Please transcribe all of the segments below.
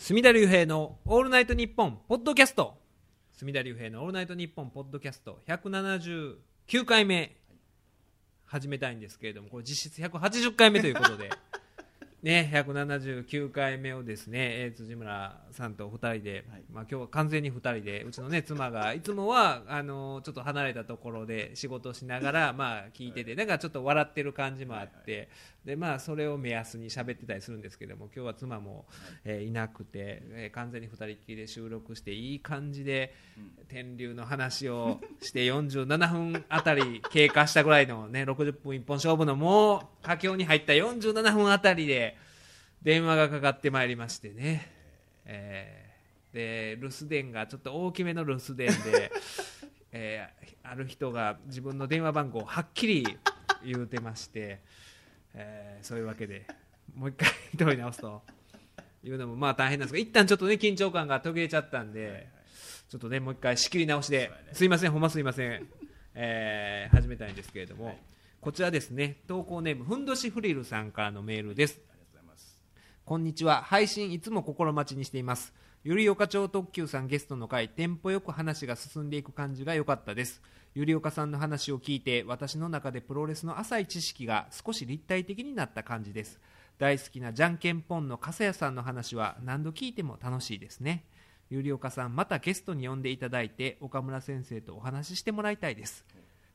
隅田隆平の「オールナイトニッポン」ポッドキャスト。隅田隆平の「オールナイトニッポン」ポッドキャスト。179回目。始めたいんですけれどもこれ実質180回目ということで。ね179回目をですね、えー辻村さんと2人で、はい。まあ、今日は完全に2人でうちのね妻がいつもはあのちょっと離れたところで仕事をしながら まあ聞いててだからちょっと笑ってる感じもあって、でまあそれを目安に喋ってたりするんですけども今日は妻も、えーいなくて、えー完全に2人っきりで収録していい感じで、天竜の話をして47分あたり経過したぐらいのね60分一本勝負のもう佳境に入った47分あたりで電話がかかってまいりましてね、えーで留守電がちょっと大きめの留守電で、えーある人が自分の電話番号をはっきり言うてまして、えーそういうわけでもう一回取り直すというのもまあ大変なんですが一旦ちょっとね緊張感が途切れちゃったんで、ちょっとねもう一回仕切り直しで、すいませんほんますいません、えー始めたいんですけれども、こちらですね投稿ネームふんどしフリルさんからのメールですこんにちは。配信いつも心待ちにしています。ゆりおか町特急さんゲストの回テンポよく話が進んでいく感じが良かったです。ゆりおかさんの話を聞いて私の中でプロレスの浅い知識が少し立体的になった感じです。大好きなじゃんけんぽんの笠谷さんの話は何度聞いても楽しいですね。ゆりおかさんまたゲストに呼んでいただいて岡村先生とお話ししてもらいたいです。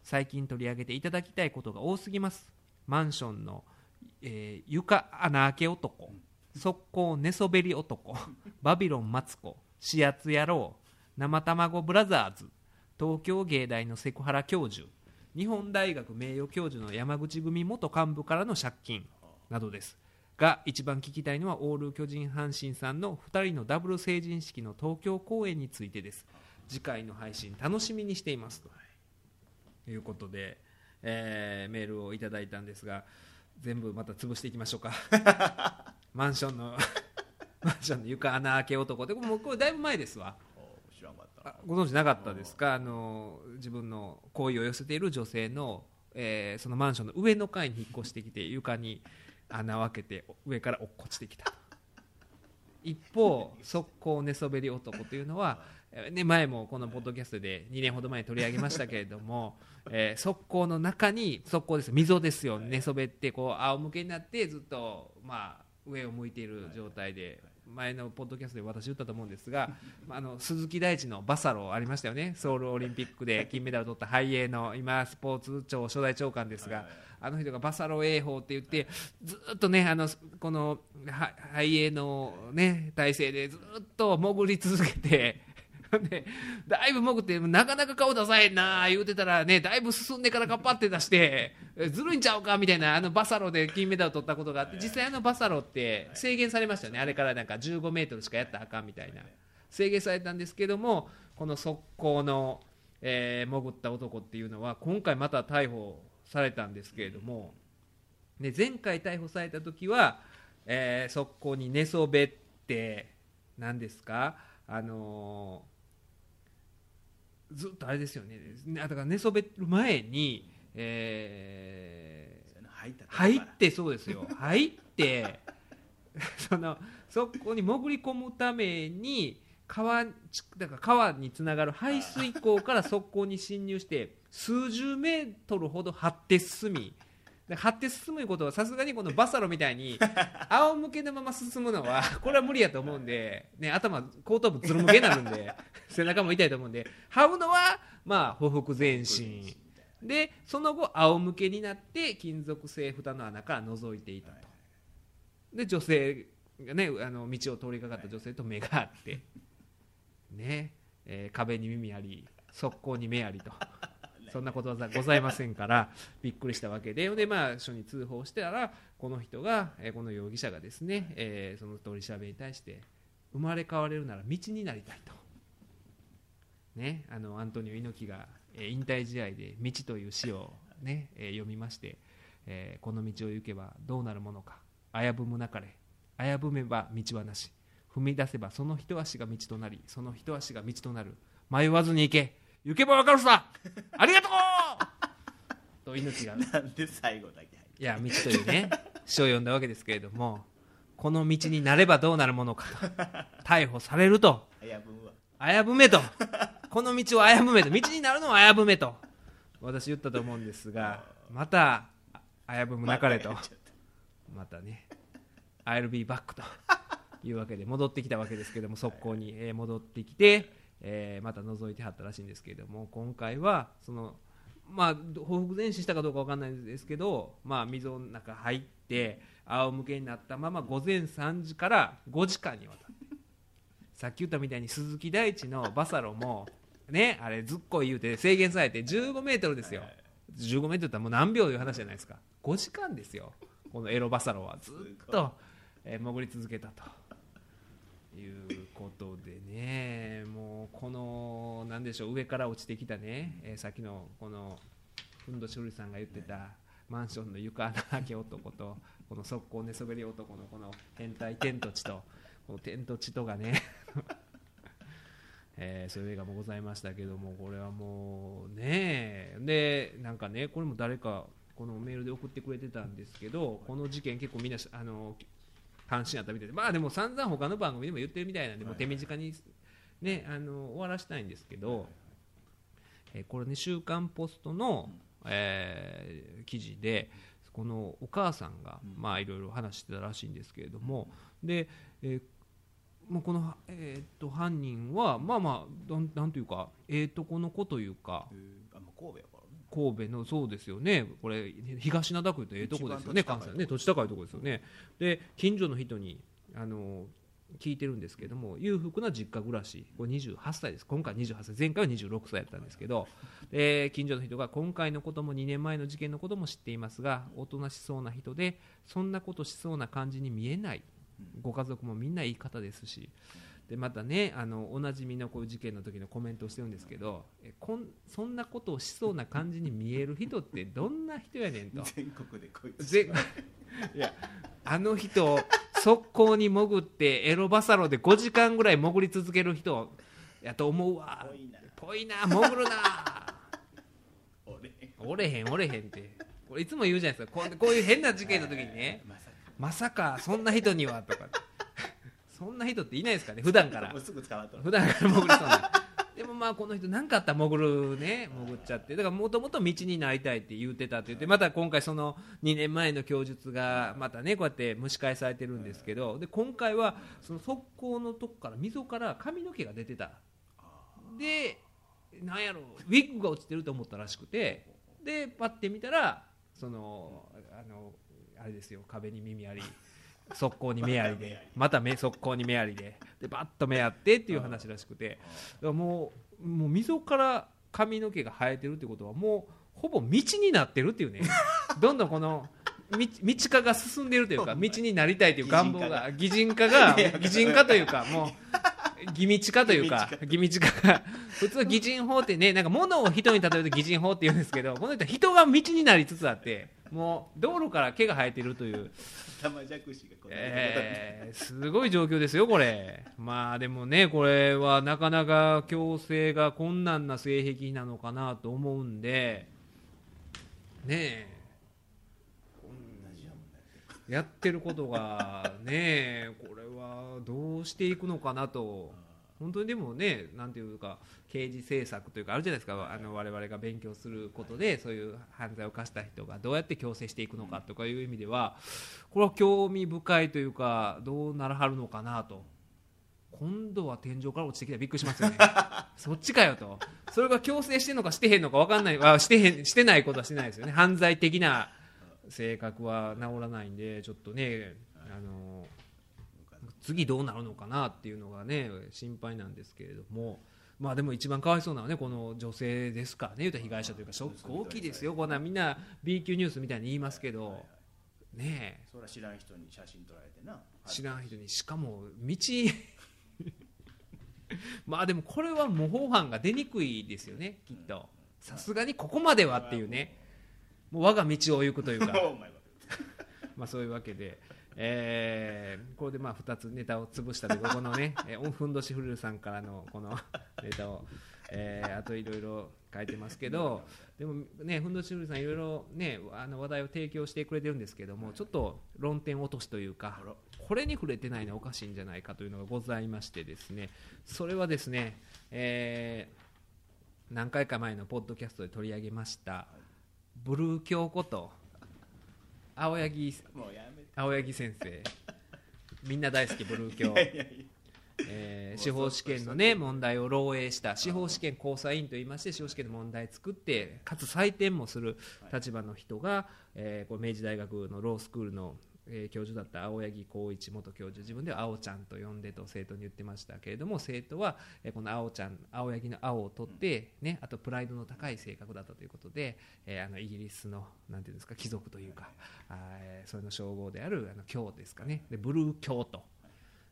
最近取り上げていただきたいことが多すぎます。マンションの、えー床穴開け男。速攻寝そべり男。バビロンマツコ始圧野郎生卵ブラザーズ。東京芸大のセクハラ教授。日本大学名誉教授の山口組元幹部からの借金。などです。が一番聞きたいのはオール巨人阪神さんの2人のダブル成人式の東京公演についてです。次回の配信楽しみにしています。ということで、えーメールをいただいたんですが全部また潰していきましょうか。マンションの マンションの床穴開け男。でもうこれだいぶ前ですわ。ご存知なかったですか？あの自分の好意を寄せている女性の、えーそのマンションの上の階に引っ越してきて床に穴を開けて上から落っこちてきたと。一方速攻寝そべり男というのは、えーね、前もこのポッドキャストで2年ほど前に取り上げましたけれども、えー速攻の中に速攻です溝ですよ寝そべってこう仰向けになってずっと、まあ、上を向いている状態で前のポッドキャストで私言ったと思うんですが、まあ、あの鈴木大地のバサロありましたよね。ソウルオリンピックで金メダルを取ったハイエーの今スポーツ庁初代長官ですが、あの人がバサロ泳法って言ってずっとねあのこのはハイエーのね体勢でずっと潜り続けてで だいぶ潜ってなかなか顔出さへんな言うてたらねだいぶ進んでからカッパって出してえずるいんちゃうかみたいなあのバサロで金メダル取ったことがあって実際あのバサロって制限されましたよね。あれからなんか15メートルしかやったらあかんみたいな。制限されたんですけどもこの速攻の、えー潜った男っていうのは今回また逮捕されたんですけれども、ね、前回逮捕された時は、えー速攻に寝そべって何ですかあのーずっとあれですよね。ねだから寝そべる前に、えー入っ入ってそうですよ。入って そのそこに潜り込むために川ちだから川につながる排水溝から側溝に侵入して数十メートルほど張って進みで張って進むことはさすがにこのバサロみたいに 仰向けのまま進むのはこれは無理やと思うんで、ね、頭後頭部ずるむけになるんで 背中も痛いと思うんで這うのはまあ匍匐前進。でその後仰向けになって金属製蓋の穴から覗いていたと。で女性がねあの道を通りかかった女性と目が合って。ね、えー壁に耳あり側溝に目ありとそんなことわざございませんからびっくりしたわけで。で、まあ、署に通報してたらこの人が、えこの容疑者がですね、えーその取り調べに対して生まれ変われるなら道になりたいと、ね、あのアントニオ猪木が、え引退試合で「道」という詩を、ねえ読みまして、えこの道を行けばどうなるものか。危ぶむなかれ。危ぶめば道はなし。踏み出せばその一足が道となりその一足が道となる。迷わずに行け。行けば分かるさ。ありがとう。と猪木が。なんで最後だけいや道というね詩を読んだわけですけれどもこの道になればどうなるものかと。逮捕されると。危ぶわ。危ぶめと。この道を危ぶめと。道になるのは危ぶめと。私言ったと思うんですがまた危ぶむなかれと。またね I'll be back というわけで戻ってきたわけですけども速攻にえー戻ってきて、えーまた覗いてはったらしいんですけれども今回はそのまあ報復前進したかどうかわかんないんですけど、まあ、溝の中入って仰向けになったまま午前3時から5時間にわたって。さっき言ったみたいに鈴木大地のバサロもねあれずっこい言うて制限されて15メートルですよ。15メートルってもう何秒という話じゃないですか。5時間ですよ。このエロバサロは。ずっと、え潜り続けたということでねもうこのなんでしょう上から落ちてきたね、えーさっきのこのふんどしおりさんが言ってたマンションの床穴開け男とこの速攻寝そべり男のこの変態天と地と この天と地とがね えーそういう映画もございましたけどもこれはもうねでなんかねこれも誰かこのメールで送ってくれてたんですけどこの事件結構みんなあの関心あったみたいで。まあでも散々他の番組でも言ってるみたいなんでもう手短にねあの終わらしたいんですけど、えーこれね「週刊ポストの」えー記事でこのお母さんがまあいろいろ話してたらしいんですけれどもで、えーもうこの、えー、と犯人はまあまあなんなんというかええとこの子というかあ神戸神戸のそうですよね。これ東灘区とええとこですよね。関西ね土地高いとこですよね。で近所の人にあの聞いてるんですけども裕福な実家暮らしこれ28歳です。今回28歳。前回は26歳だったんですけどで近所の人が今回のことも2年前の事件のことも知っていますがおとなしそうな人でそんなことしそうな感じに見えない。ご家族もみんないい方ですしでまたねあのおなじみのこういう事件の時のコメントをしてるんですけどえこんそんなことをしそうな感じに見える人ってどんな人やねんと。全国でこいつ。ぜいやあの人速攻に潜ってエロバサロで5時間ぐらい潜り続ける人やと思うわ。多いな。ぽいな潜るな。俺 おれへんおれへんって。これいつも言うじゃないですか。こうこういう変な事件の時にね。まさか。そんな人にはとかそんな人っていないですかね普段から。すぐ捕まっ普段から潜りそうなで。もまあこの人何かあったら潜るね潜っちゃって。だからもともと道になりたいって言ってたって言ってまた今回その2年前の供述がまたねこうやって蒸し返されてるんですけどで今回はその側溝のとこから溝から髪の毛が出てた。でなんやろウィッグが落ちてると思ったらしくてでパッて見たらそのあのあれですよ壁に耳あり速攻に目ありでまた目速攻に目ありででバッと目あってっていう話らしくて。もうもう溝から髪の毛が生えてるってことはもうほぼ道になってるっていうね。どんどんこの道道化が進んでるというか道になりたいという願望が擬人化が 擬人化というかもう 擬道化というか擬道化。が普通は擬人法ってねなんか物を人に例えると擬人法って言うんですけどこの人は人が道になりつつあってもう道路から毛が生えてるという。玉弱視がこんなえーすごい状況ですよ、これ。まあでもね、これはなかなか矯正が困難な性癖なのかなと思うんで、ねえ、やってることがね、これはどうしていくのかなと。本当にでもね、なんていうか、刑事政策というか、あるじゃないですか、あの我々が勉強することで、そういう犯罪を犯した人がどうやって矯正していくのかとかいう意味では、これは興味深いというか、どうならはるのかなと。今度は天井から落ちてきたらびっくりしますよね。そっちかよと。それが強制してんのかしてへんのか分かんない、あしてへん、してないことはしてないですよね。犯罪的な性格は治らないんで、ちょっとね、あの、次どうなるのかなっていうのがね心配なんですけれども。まあでも一番かわいそうなのはねこの女性ですからね。言うたら被害者というかショック大きいですよ。こんなみんな B 級ニュースみたいに言いますけど。ねえ。それは知らん人に写真撮られてな。知らん人に。しかも道。まあでもこれは模倣犯が出にくいですよねきっと。さすがにここまではっていうね。もう我が道を行くというか。まあそういうわけで、えーこれでまあ2つネタを潰したというかこのね、えー、ふんどしフルルさんからのこのネタを、えーあといろいろ書いてますけどでもねふんどしフルルさんいろいろねあの話題を提供してくれてるんですけどもちょっと論点落としというかこれに触れてないのはおかしいんじゃないかというのがございましてですねそれはですね、えー何回か前のポッドキャストで取り上げましたブルー教こと青柳もうやめて青柳先生。みんな大好きブルー教。えー司法試験のね問題を漏洩した。司法試験交際員といいまして司法試験の問題作ってかつ採点もする立場の人が、えーこれ明治大学のロースクールの、えー教授だった青柳光一元教授自分では青ちゃんと呼んでと生徒に言ってましたけれども生徒は、えーこの青ちゃん青柳の青を取って、ね、あとプライドの高い性格だったということで、えーあのイギリスのなんていうんですか貴族というか、あそれの称号であるあの教ですかね。でブルー教と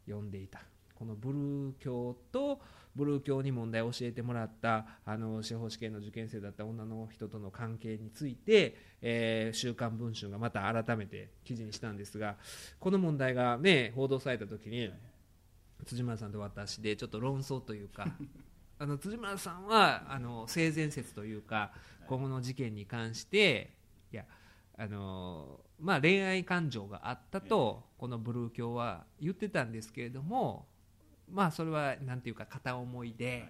呼んでいたこのブルー教とブルー教に問題を教えてもらったあの司法試験の受験生だった女の人との関係について、えー週刊文春がまた改めて記事にしたんですがこの問題が、ね、報道された時に辻村さんと私でちょっと論争というか あの辻村さんはあの性善説というか今後の事件に関していやあのまあ、恋愛感情があったとこのブルー教は言ってたんですけれども、まあ、それはなんていうか片思いで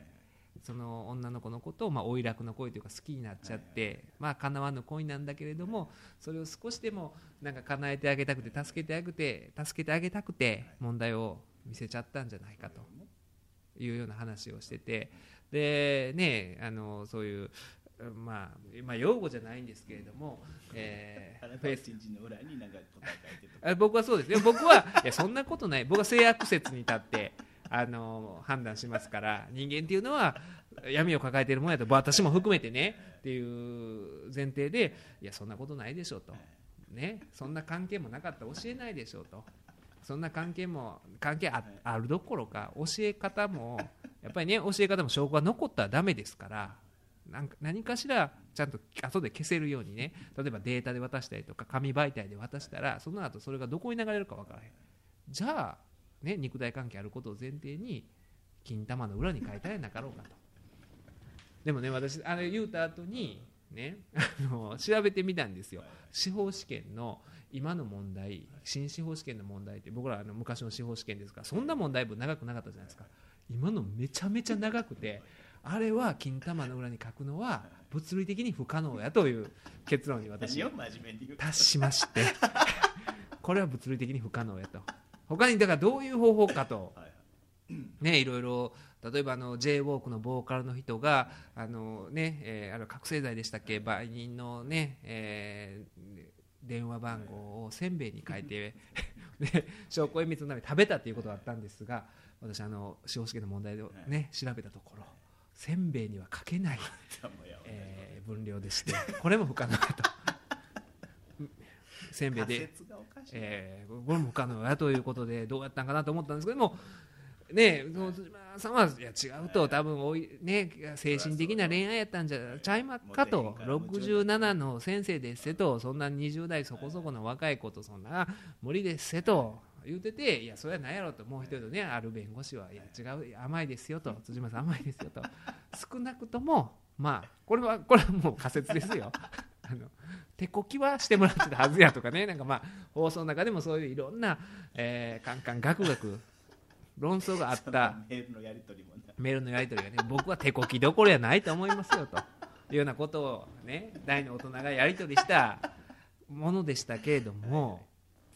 その女の子のことをまあおいらくの恋というか好きになっちゃってまあ叶わぬ恋なんだけれどもそれを少しでもなんか叶えてあげたくて助けてあげて助けてあげたくて問題を見せちゃったんじゃないかというような話をしててでねあのそういうまあ、まあ用語じゃないんですけれども、えーフェイスの裏になんか答え書いて僕はそうです。よ僕はいやそんなことない。僕は性悪説に立ってあの判断しますから人間っていうのは闇を抱えているものやと私も含めてねっていう前提でいやそんなことないでしょうと、ね、そんな関係もなかったら教えないでしょうと。そんな関係も関係ああるどころか教え方もやっぱりね教え方も証拠が残ったらダメですからなんか何かしらちゃんと後で消せるようにね例えばデータで渡したりとか紙媒体で渡したらその後それがどこに流れるか分からへん。じゃあ、ね、肉体関係あることを前提に金玉の裏に書いたらなかろうかと。でもね私あれ言うた後にねあの調べてみたんですよ。司法試験の今の問題新司法試験の問題って僕らあの昔の司法試験ですからそんな問題文長くなかったじゃないですか。今のめちゃめちゃ長くてあれは金玉の裏に書くのは物理的に不可能やという結論に私達しまして。これは物理的に不可能やと他にだからどういう方法かと。はいねいろいろ例えばあの j ウォークのボーカルの人があのね、えーあれは覚醒剤でしたっけ？売人のね、えー電話番号をせんべいに変えてで 証拠隠滅のために食べたということがあったんですが私あの司法試験の問題をね調べたところせんべいには書けない えー分量でしてこれも不可能だとせんべい仮で、えーこれも不可能やということでどうやったんかなと思ったんですけどもねその辻村さんはいや違うと多分おい、ね、精神的な恋愛やったんじゃちゃいまっかと。67の先生ですせとそんな20代そこそこの若い子とそんな無理ですせと言うてていやそれは何やろうと。もう一人のねある弁護士はいや違う甘いですよと。辻村さん甘いですよと。少なくともまあこれはこれはもう仮説ですよあの手こきはしてもらってたはずやとかね。なんかまあ放送の中でもそういういろんな、えー、カンカンガクガク論争があったメールのやり取りもなメールのやり取りがね僕は手こきどころやないと思いますよというようなことをね大の大人がやり取りしたものでしたけれども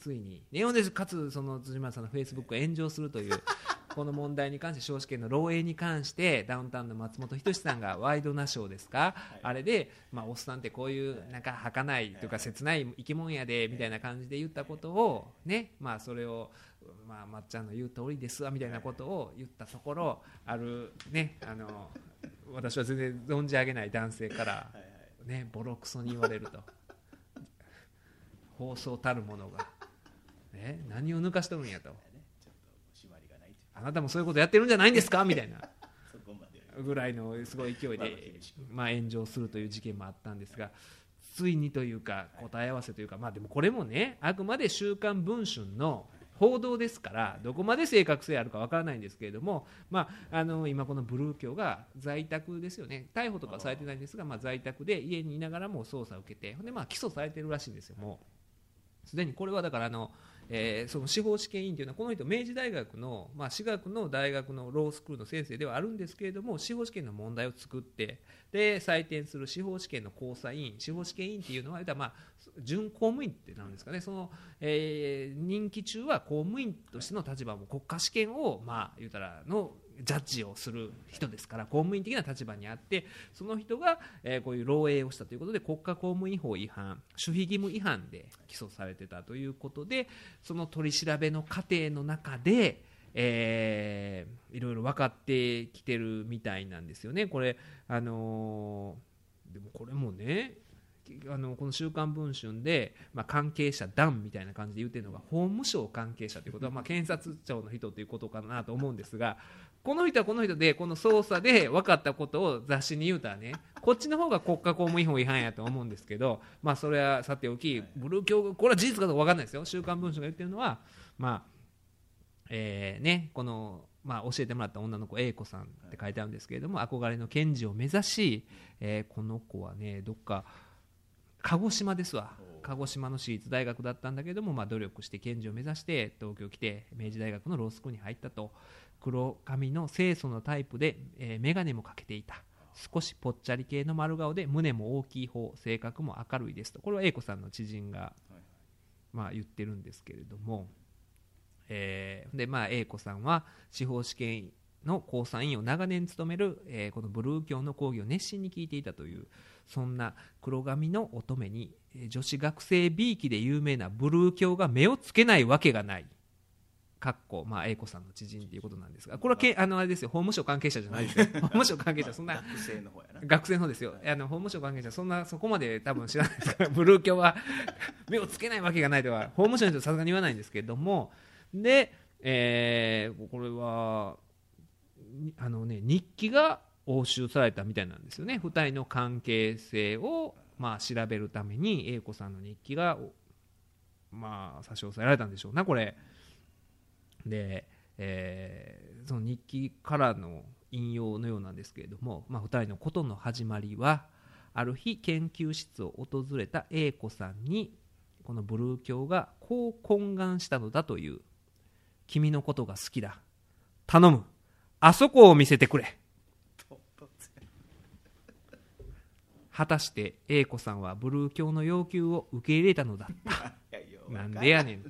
ついにネオンですかつその辻村さんのフェイスブックが炎上するという この問題に関して少子権の漏洩に関してダウンタウンの松本人志さんがワイドナショーですか、あれで、まあ、おっさんってこういうなんか儚いというか切ない生き物やでみたいな感じで言ったことをねまあそれをまあまっちゃんの言う通りですわみたいなことを言ったところあるねあの私は全然存じ上げない男性からはいはい。ねボロクソに言われると。放送たるものが、ね、何を抜かしとるんやと。あなたもそういうことやってるんじゃないんですか？みたいな。ぐらいのすごい勢いまあでまあ、炎上するという事件もあったんですが対にというか答え合わせというか、まあ、でもこれもねあくまで「週刊文春」の報道ですからどこまで正確性あるかわからないんですけれども、まあ、あの今このブルー教が在宅ですよね。逮捕とかはされてないんですが、まあ、在宅で家にいながらも捜査を受けてでまあ起訴されてるらしいんですよもう。すでにこれはだからあの、えーその司法試験委員というのはこの人明治大学の、まあ、私学の大学のロースクールの先生ではあるんですけれども司法試験の問題を作ってで採点する司法試験の交差委員司法試験委員というのはまあ準公務員ってなんですかね。その、えー任期中は公務員としての立場も国家試験をまあ言うたらのジャッジをする人ですから公務員的な立場にあってその人が、えーこういう漏洩をしたということで国家公務員法違反守秘義務違反で起訴されてたということでその取り調べの過程の中で、えーいろいろ分かってきてるみたいなんですよね。これあのーでもこれもねあのこの「週刊文春で」まあ、関係者団みたいな感じで言ってるのが法務省関係者ということは、まあ、検察庁の人ということかなと思うんですがこの人はこの人でこの捜査で分かったことを雑誌に言うたらねこっちの方が国家公務員法違反やと思うんですけど、まあ、それはさておきブルー教これは事実かどうか分かんないですよ「週刊文春」が言ってるのはまあえーね、この、まあ、教えてもらった女の子 A 子さんって書いてあるんですけれども、憧れの検事を目指し、えーこの子はねどっか鹿児島ですわ。鹿児島の私立大学だったんだけども、まあ、努力して検事を目指して東京来て明治大学のロースクールに入ったと。黒髪の清楚のタイプで、えー眼鏡もかけていた。少しぽっちゃり系の丸顔で胸も大きい方性格も明るいですと。これは A 子さんの知人がまあ、言ってるんですけれども、えーでまあ、A 子さんは司法試験の交際員を長年務める、えーこのブルー教の講義を熱心に聞いていたというそんな黒髪の乙女に、えー女子学生 B 期で有名なブルー教が目をつけないわけがない。かっこ、まあ、A 子さんの知人ということなんですが、これはけあ。のあれですよ、法務省関係者じゃないで。すよ、法務省関係者、そんな。学生の方やな。学生の方ですよ、あの法務省関係者、そんなそこまで多分知らないですから、ブルー教は 目をつけないわけがないとは、法務省の人はさすがに言わないんですけれども、で、えーこれはにあの、ね、日記が押収されたみたいなんですよね、2人の関係性を、まあ、調べるために、英子さんの日記が、おまあ、差し押さえられたんでしょうな、これ。で、えーその日記からの引用のようなんですけれども、まあ、2人のことの始まりはある日研究室を訪れた A 子さんにこのブルー教がこう懇願したのだという「君のことが好きだ。頼む。あそこを見せてくれ」果たして A 子さんはブルー教の要求を受け入れたのだいやいやなんでやねんと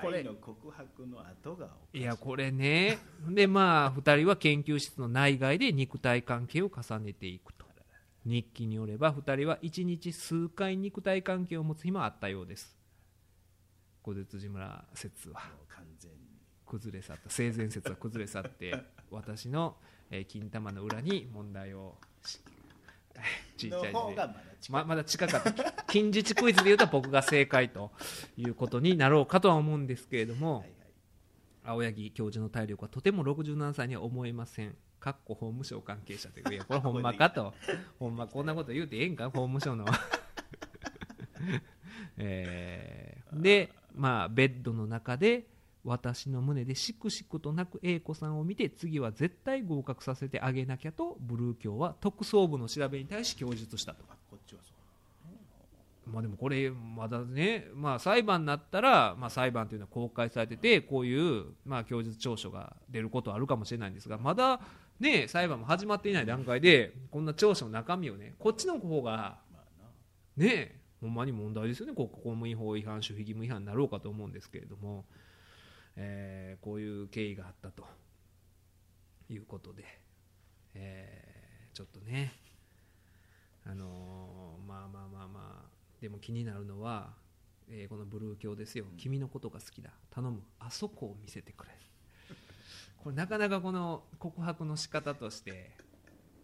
これ。告白の後がい。やこれね。でまあ2人は研究室の内外で肉体関係を重ねていくと。日記によれば2人は1日数回肉体関係を持つ日もあったようです。小手辻村説は。もう完全に。崩れ去った。性善説は崩れ去って私の、えー金玉の裏に問題を の方がまだ近い。ままだ近かった。近似値クイズで言うと僕が正解ということになろうかとは思うんですけれども、はいはい。青柳教授の体力はとても67歳には思えません。かっこ法務省関係者という、いや、これほんまかと、ほんまこんなこと言うてええんか、法務省の。えーで、まあ、ベッドの中で、私の胸でしくしくと泣く A 子さんを見て、次は絶対合格させてあげなきゃと、ブルー教は特捜部の調べに対し供述したと。こっちはそうまあでもこれ、まだね、まあ、裁判になったら、まあ、裁判というのは公開されてて、こういう、まあ、供述調書が出ることはあるかもしれないんですが、まだ、ね、裁判も始まっていない段階で、こんな調書の中身をね、こっちの方が、ね、ほんまに問題ですよね、国家公務員法違反、守秘義務違反になろうかと思うんですけれども、えーこういう経緯があったということで、えーちょっとね、あのーまあまあまあまあ、でも気になるのは、えーこのブルー教ですよ、君のことが好きだ、頼む、あそこを見せてくれ。これなかなかこの告白の仕方として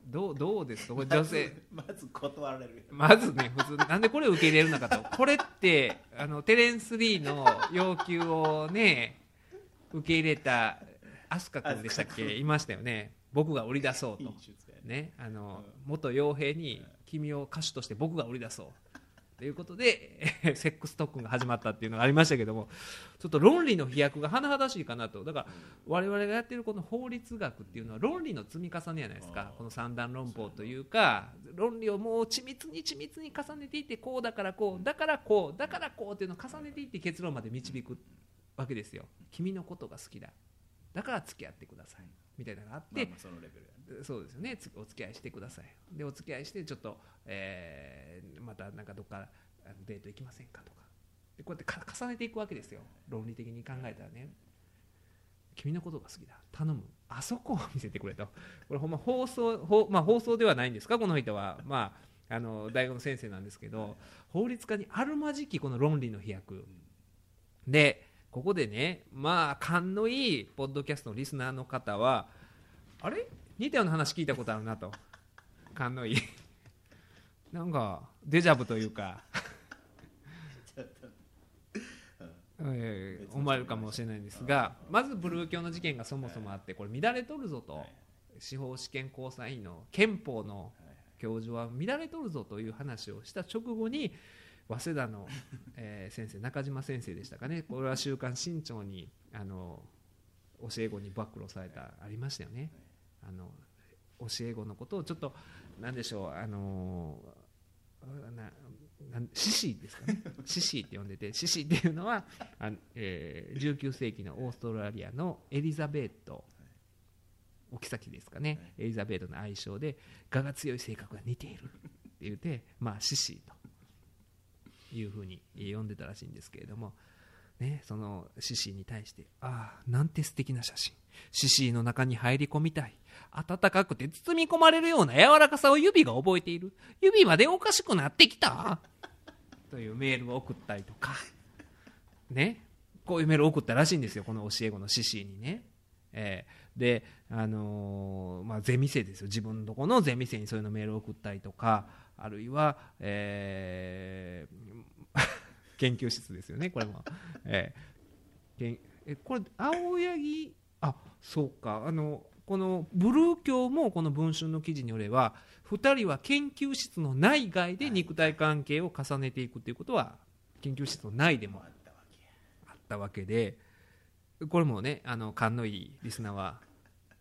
どうどうですか？これ女性。まず断られるまずね、普通、なんでこれを受け入れるのかと、これって、あのテレンス・リーの要求をね、受け入れた飛鳥君でしたっけ、いましたよね、僕が売り出そうと。ね。ね、あの元傭兵に君を歌手として僕が売り出そうということでえー セックス特訓が始まったっていうのがありましたけどもちょっと論理の飛躍が甚だしいかなと。だから我々がやってるこの法律学っていうのは論理の積み重ねじゃないですか。この三段論法というか論理をもう緻密に緻密に重ねていってこうだからこうだからこうだからこうっていうのを重ねていって結論まで導くわけですよ。君のことが好きだ。だから付き合ってください。みたいなのがあって、まあまあそのレベルやね。そうですよね。つお付き合いしてください。でお付き合いしてちょっと、えーまたなんかどっかデート行きませんかとか。でこうやってか重ねていくわけですよ。論理的に考えたらね。君のことが好きだ。頼む。あそこを見せてくれと。これほんま放送ほ、まあ、放送ではないんですか？この人は。まああの大学の先生なんですけど。法律家にあるまじきこの論理の飛躍。でここでねまあ勘のいいポッドキャストのリスナーの方はあれ？似たような話聞いたことあるなと。勘のいい。なんかデジャブというか、えー思われるかもしれないんですがまずブルー教の事件がそもそもあってこれ乱れとるぞと。司法試験交際員の憲法の教授は乱れとるぞという話をした直後に早稲田の、えー先生中島先生でしたかね。これは「週刊新潮に」あの教え子に暴露されたありましたよね。あの教え子のことをちょっと何でしょうあのななん獅子ですかね。獅子って呼んでて獅子っていうのはあの、えー19世紀のオーストラリアのエリザベートお妃ですかね。エリザベートの愛称で我が強い性格が似ているって言ってまあ獅子というふうに呼んでたらしいんですけれどもね、その獅子に対して「ああなんて素敵な写真。獅子の中に入り込みたい。暖かくて包み込まれるような柔らかさを指が覚えている。指までおかしくなってきた」というメールを送ったりとか。ね。こういうメールを送ったらしいんですよ。この教え子の獅子にね。えーであのーまあ、ゼミ生ですよ。自分のとこのゼミ生にそういうのメールを送ったりとか。あるいは、えー 研究室ですよねこれも、えーえこれ青柳あそうか。あのこのブルー教もこの文春の記事によれば2人は研究室の内外で肉体関係を重ねていくということは研究室の内でもあったわけ。やあったわけでこれもねあの勘のいいリスナーは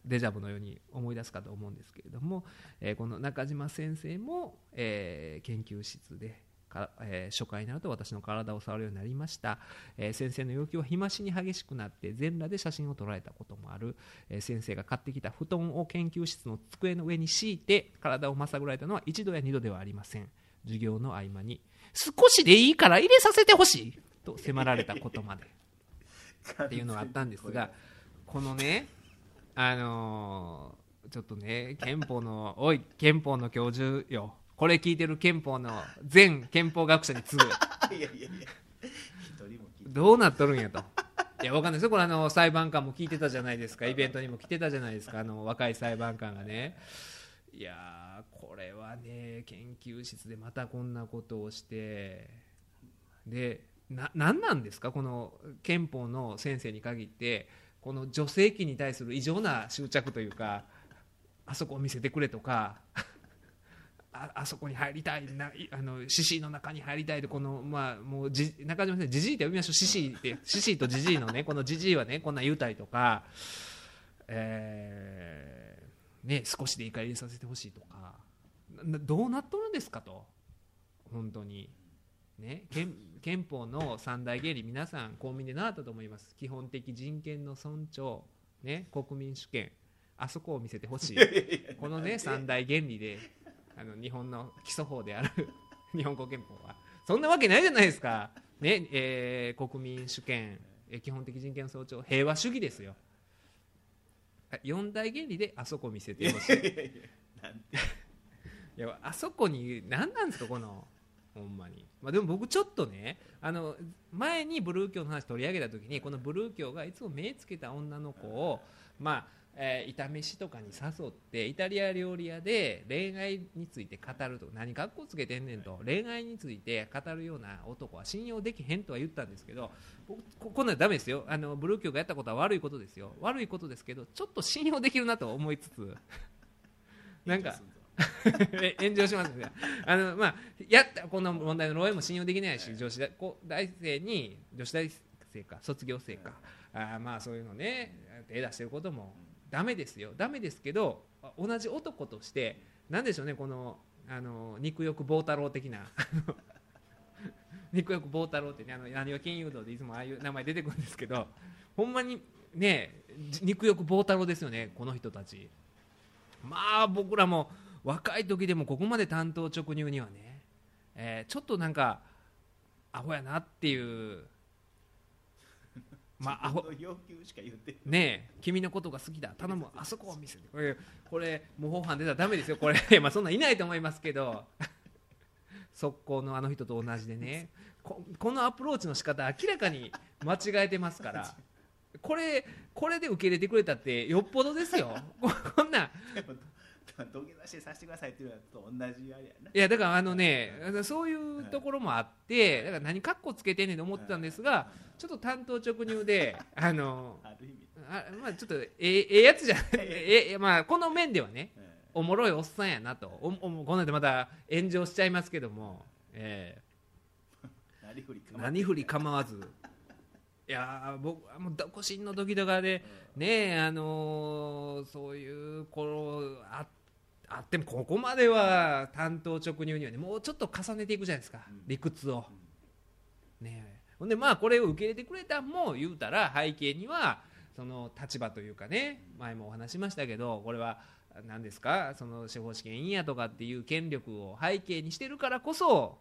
デジャブのように思い出すかと思うんですけれども、えーこの中島先生も、えー研究室でか、えー初回になると私の体を触るようになりました、えー先生の要求は日増しに激しくなって全裸で写真を撮られたこともある、えー先生が買ってきた布団を研究室の机の上に敷いて体をまさぐられたのは一度や二度ではありません。授業の合間に少しでいいから入れさせてほしいと迫られたことまで。っていうのがあったんですが、このね、あのーちょっとね、憲法の、おい、憲法の教授よ、これ聞いてる憲法の全憲法学者に次ぐ、いやいやいや一人も聞いてどうなっとるんやと。いや、わかんない。ですよ、これあの、裁判官も聞いてたじゃないですか、イベントにも来てたじゃないですか、あの、若い裁判官がね。いやー、これはね、研究室でまたこんなことをして、で、な、なんなんですか、この憲法の先生に限って、この女性器に対する異常な執着というか、あそこを見せてくれとか、ああそこに入りたいないあの獅子の中に入りたいとこのまあもうじ中島先生じじいって呼びましょう。獅子って獅子とじじいのね このじじいはねこんなん言うたりとか、えーね少しでいいから入れさせてほしいとかなどうなっとるんですかと。本当に。ね憲憲法の三大原理皆さん公民で習ったと思います。基本的人権の尊重ね国民主権。あそこを見せてほしい。このね三大原理であの日本の基礎法である 日本国憲法は。そんなわけないじゃないですか、ねえー国民主権。えー基本的人権の尊重。平和主義ですよ。あ四大原理であそこを見せてほしい。いや あそこに何なんですかこのほんまに、まあ、でも僕ちょっとねあの前にブルー教の話取り上げた時にこのブルー教がいつも目つけた女の子をまあえー炒めしとかに誘ってイタリア料理屋で恋愛について語ると。何格好つけてんねんと。恋愛について語るような男は信用できへんとは言ったんですけど僕ここんなんダメですよ。あのブルー教がやったことは悪いことですよ。悪いことですけどちょっと信用できるなと思いつつ。なんかえ 炎上しますね。あの、まあ、やったこの問題の漏洩も信用できないし女子大こ大生に女子大生か卒業生か、あーまあそういうのね手出してることもダメですよ。ダメですけど同じ男としてなんでしょうねこのあの肉欲棒太郎的な 肉欲棒太郎ってねあの何は金融道でいつもああいう名前出てくるんですけどほんまにね肉欲棒太郎ですよねこの人たち。まあ僕らも若い時でもここまで担当直入にはね、えーちょっとなんかアホやなっていう まあアホ要求しか言ってるねえ君のことが好きだ。頼む あそこを見せて。これこれ模倣犯出たらダメですよ。これ まあそんなんいないと思いますけど。速攻のあの人と同じでね。ここのアプローチの仕方明らかに間違えてますから。これこれで受け入れてくれたってよっぽどですよ。ここんな土下座してさせてくださいっていうのと同じあれやないやだからあのねそういうところもあってだから何カッコつけてんねんと思ってたんですがちょっと担当直入で あのあまあちょっとええええやつじゃ ええまあこの面ではねえおもろいおっさんやなと。おおこの間また炎上しちゃいますけども、ええ。なりふりえ構わ何振り構わずいやー僕はもうどこしんの時とかでねえあのーそういう頃ああってもここまでは担当直入にはねもうちょっと重ねていくじゃないですか、うん。理屈を、ねえ。ほんでまあこれを受け入れてくれたんも言うたら背景にはその立場というかね前もお話ししましたけどこれは何ですかその司法試験いいんやとかっていう権力を背景にしてるからこそ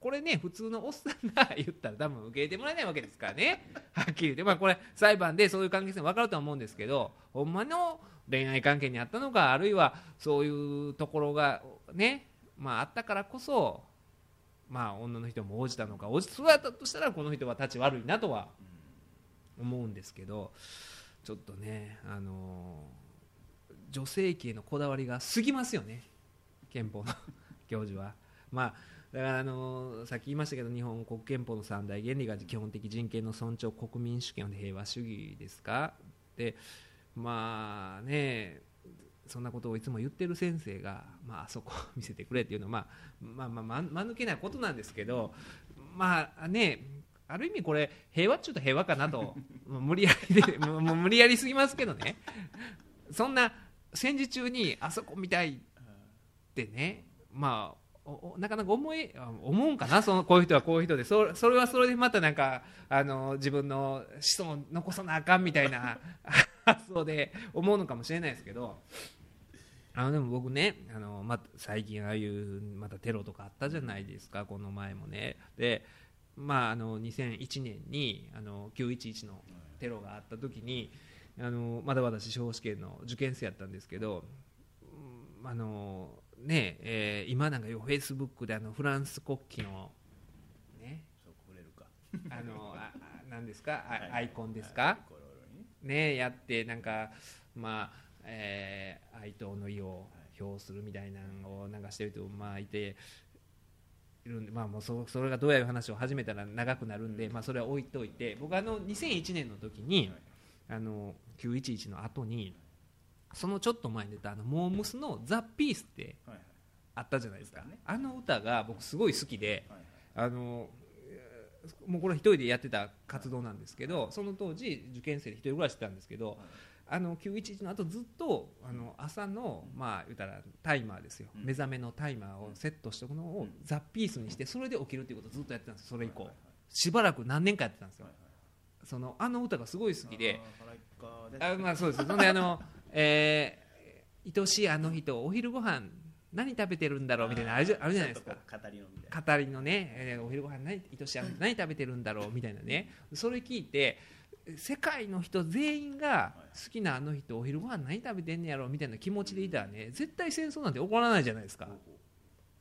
これね普通のおっさんが言ったら多分受け入れてもらえないわけですからね。はっきり言って。まあこれ裁判でそういう関係性分かるとは思うんですけどほんまの恋愛関係にあったのかあるいはそういうところがねまああったからこそまあ女の人も応じたのか応じそうやったとしたらこの人は立ち悪いなとは思うんですけどちょっとねあの女性器へのこだわりが過ぎますよね。憲法の 教授は。まあだからあのさっき言いましたけど日本国憲法の三大原理が基本的人権の尊重国民主権平和主義ですか？でまあねそんなことをいつも言ってる先生が、まああそこを見せてくれっていうのは、まあ、まあまあまあ間抜けないことなんですけどまあねある意味これ平和っちゅうと平和かなと 無理やりでもう無理やりすぎますけどね。そんな戦時中にあそこ見たいってねまあなかなか思いあ思うんかな？そのこういう人はこういう人で。そそれはそれでまたなんかあの自分の子孫を残さなあかんみたいな 発想で思うのかもしれないですけど。あのでも僕ねあの、ま、最近ああいうまたテロとかあったじゃないですか。この前もね。でまああの2001年にあの911のテロがあった時にあのまだ私司法試験の受験生やったんですけどうんあのねえー今なんかよフェイスブックであのフランス国旗のねそうこれるか。あのああ何ですか？あはい。アイコンですか？ねねやってなんかまあえー哀悼の意を表するみたいなのをなんかしてる人もまあいているんでまあもうそそれがどうやる話を始めたら長くなるんでまあそれは置いといて僕あの2001年の時にあの911の後にそのちょっと前に出たあのモームスの「ザ・ピースってあったじゃないですか、あの歌が僕すごい好きではいはい。あのえーもうこれ一人でやってた活動なんですけどその当時受験生で一人暮らししてたんですけどあの911の後ずっとあの朝のまあ言ったらタイマーですよ、うん。目覚めのタイマーをセットしておくのをうん。ザ・ピースにしてそれで起きるっていうことをずっとやってたんですそれ以降。しばらく何年かやってたんですよ。そのあの歌がすごい好きであまあそうです。そんであの、えー愛しいあの人お昼ご飯何食べてるんだろうみたいなあるじゃないですか。語りのね、えーお昼ご飯何愛しいあの人何食べてるんだろうみたいなね。それ聞いて世界の人全員が好きなあの人お昼ご飯何食べてんねやろみたいな気持ちでいたらね絶対戦争なんて起こらないじゃないですか。っ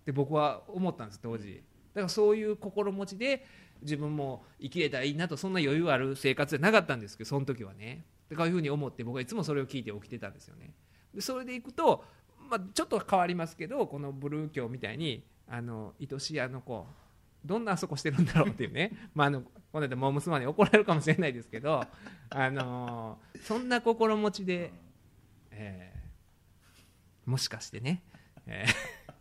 て僕は思ったんです当時。だからそういう心持ちで自分も生きれたらいいなとそんな余裕ある生活じゃなかったんですけどその時はねだかいうふうに思って僕はいつもそれを聞いて起きてたんですよね。でそれでいくと、まあ、ちょっと変わりますけどこのブルー教みたいにあの愛しいあの子どんなあそこしてるんだろうっていうね。まああのこの間モームスマンに怒られるかもしれないですけどあのそんな心持ちで、えーもしかしてねえー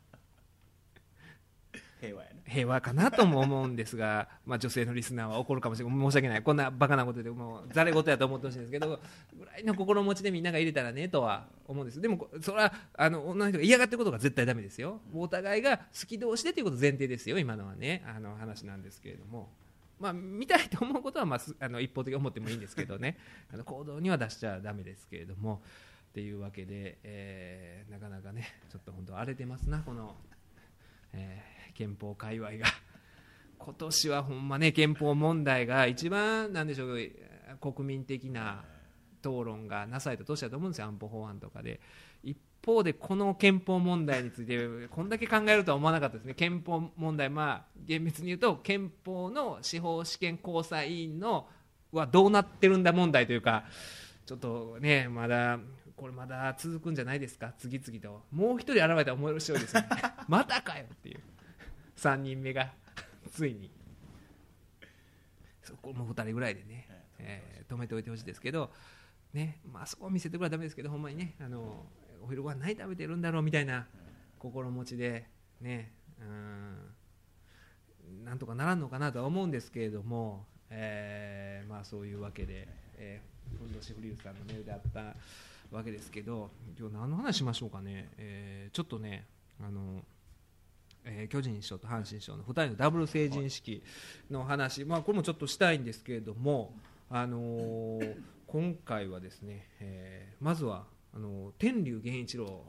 平和やな平和かなとも思うんですが、まあ、女性のリスナーは怒るかもしれない申し訳ない。こんなバカなことでもうざれ言やと思ってほしいんですけどぐらいの心持ちでみんなが入れたらねとは思うんです。でもそれはあの女の人が嫌がってることが絶対ダメですよ。お互いが好き同士でということ前提ですよ。今のはねあの話なんですけれども。まあ、見たいと思うことは、まあ、あの一方的に思ってもいいんですけどね。あの行動には出しちゃだめですけれども。っていうわけで、えーなかなかねちょっと本当荒れてますなこの、えー憲法界隈が。今年はほんまね憲法問題が一番なんでしょう国民的な討論がなされた年だと思うんですよ安保法案とかで。一方でこの憲法問題についてこんだけ考えるとは思わなかったですね。憲法問題まあ厳密に言うと憲法の司法試験交際委員のはどうなってるんだ問題というかちょっとねまだこれまだ続くんじゃないですか。次々と。もう一人現れたら思える人ですよね。またかよっていう。3人目が ついに。そこも2人ぐらいでね、えー止めておいてほしい。ですけど、ねまあそこを見せてくれはダメですけどほんまにねあのお昼ご飯何食べてるんだろうみたいな心持ちでねうんなんとかならんのかなとは思うんですけれども、えーまあそういうわけで、えー、ふんどしフリウスさんのメールであったわけですけど今日何の話しましょうかね、えーちょっとねあのえー巨人師匠と阪神師匠の2人のダブル成人式の話、まあ、これもちょっとしたいんですけれども、あのー今回はですね、えーまずはあの天竜源一郎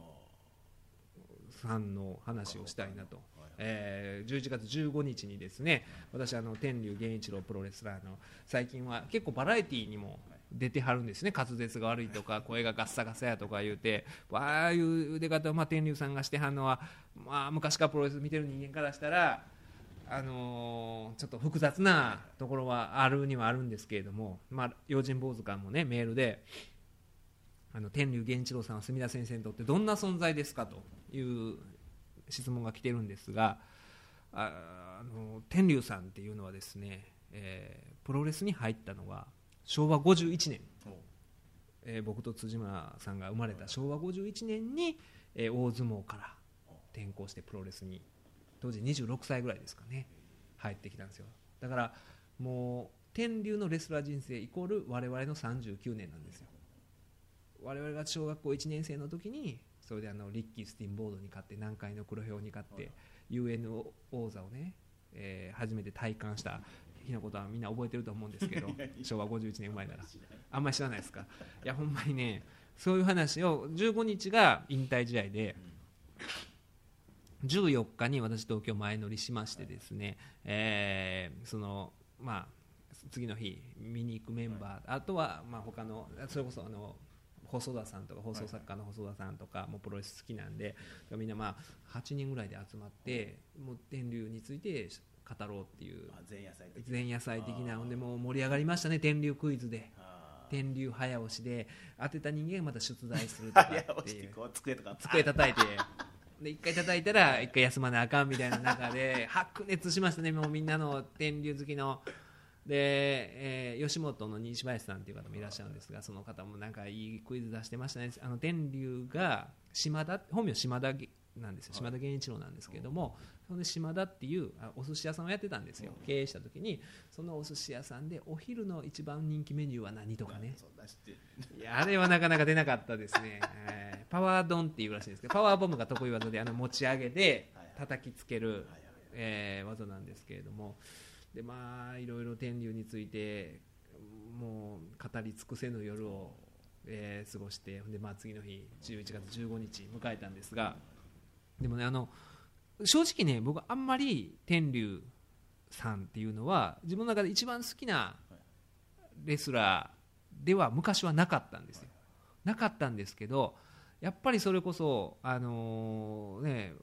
さんの話をしたいなと、えー11月15日にですね私あの天竜源一郎プロレスラーの最近は結構バラエティーにも出てはるんですね。滑舌が悪いとか声がガッサガサやとか言うてああいう出方を、まあ、天竜さんがしてはんのは、まあ、昔からプロレス見てる人間からしたらあのーちょっと複雑なところはあるにはあるんですけれども、まあ、用心坊主館もねメールであの天竜源一郎さんは墨田先生にとってどんな存在ですかという質問が来てるんですがああの天竜さんっていうのはですね、えープロレスに入ったのが昭和51年、えー僕と辻村さんが生まれた昭和51年に、えー大相撲から転向してプロレスに当時26歳ぐらいですかね入ってきたんですよ。だからもう天竜のレスラー人生イコール我々の39年なんですよ。我々が小学校1年生の時にそれであのリッキー・スティンボードに勝って南海の黒豹に勝って UN 王座をね、えー初めて体感した日のことはみんな覚えてると思うんですけど 昭和51年生まれなら。あんまり知らないですか？いやほんまにねそういう話を15日が引退試合で14日に私東京前乗りしましてですね、えーそのまあ次の日見に行くメンバーあとはまあ他のそれこそあの細田さんとか放送作家の細田さんとかもプロレス好きなんでみんなまあ8人ぐらいで集まってもう天竜について語ろうっていう。まあ前夜祭的前夜祭的な。ほんでもう盛り上がりましたね天竜クイズで。あ天竜早押しで。当てた人間がまた出題するとかっていう。机とか。机叩いて。で一回叩いたら一回休まなあかんみたいな中で 白熱しましたねもうみんなの。天竜好きの。で、えー吉本の西林さんという方もいらっしゃるんですがその方もなんかいいクイズ出してましたね。あの天竜が島田本名島田げなんですよ。島田源一郎なんですけれども、それで島田っていうあお寿司屋さんをやってたんですよ。経営した時にそのお寿司屋さんでお昼の一番人気メニューは何とかね。いやあれはなかなか出なかったですね、えーパワードンっていうらしいんですけどパワーボムが得意技であの持ち上げてはいはい。叩きつける、はいはいえー技なんですけれども。でまあいろいろ天竜についてもう語り尽くせぬ夜を、えー過ごしてで、まあ、次の日11月15日迎えたんですがでもねあの正直ね僕あんまり天竜さんっていうのは自分の中で一番好きなレスラーでは昔はなかったんですよ。なかったんですけどやっぱりそれこそあのね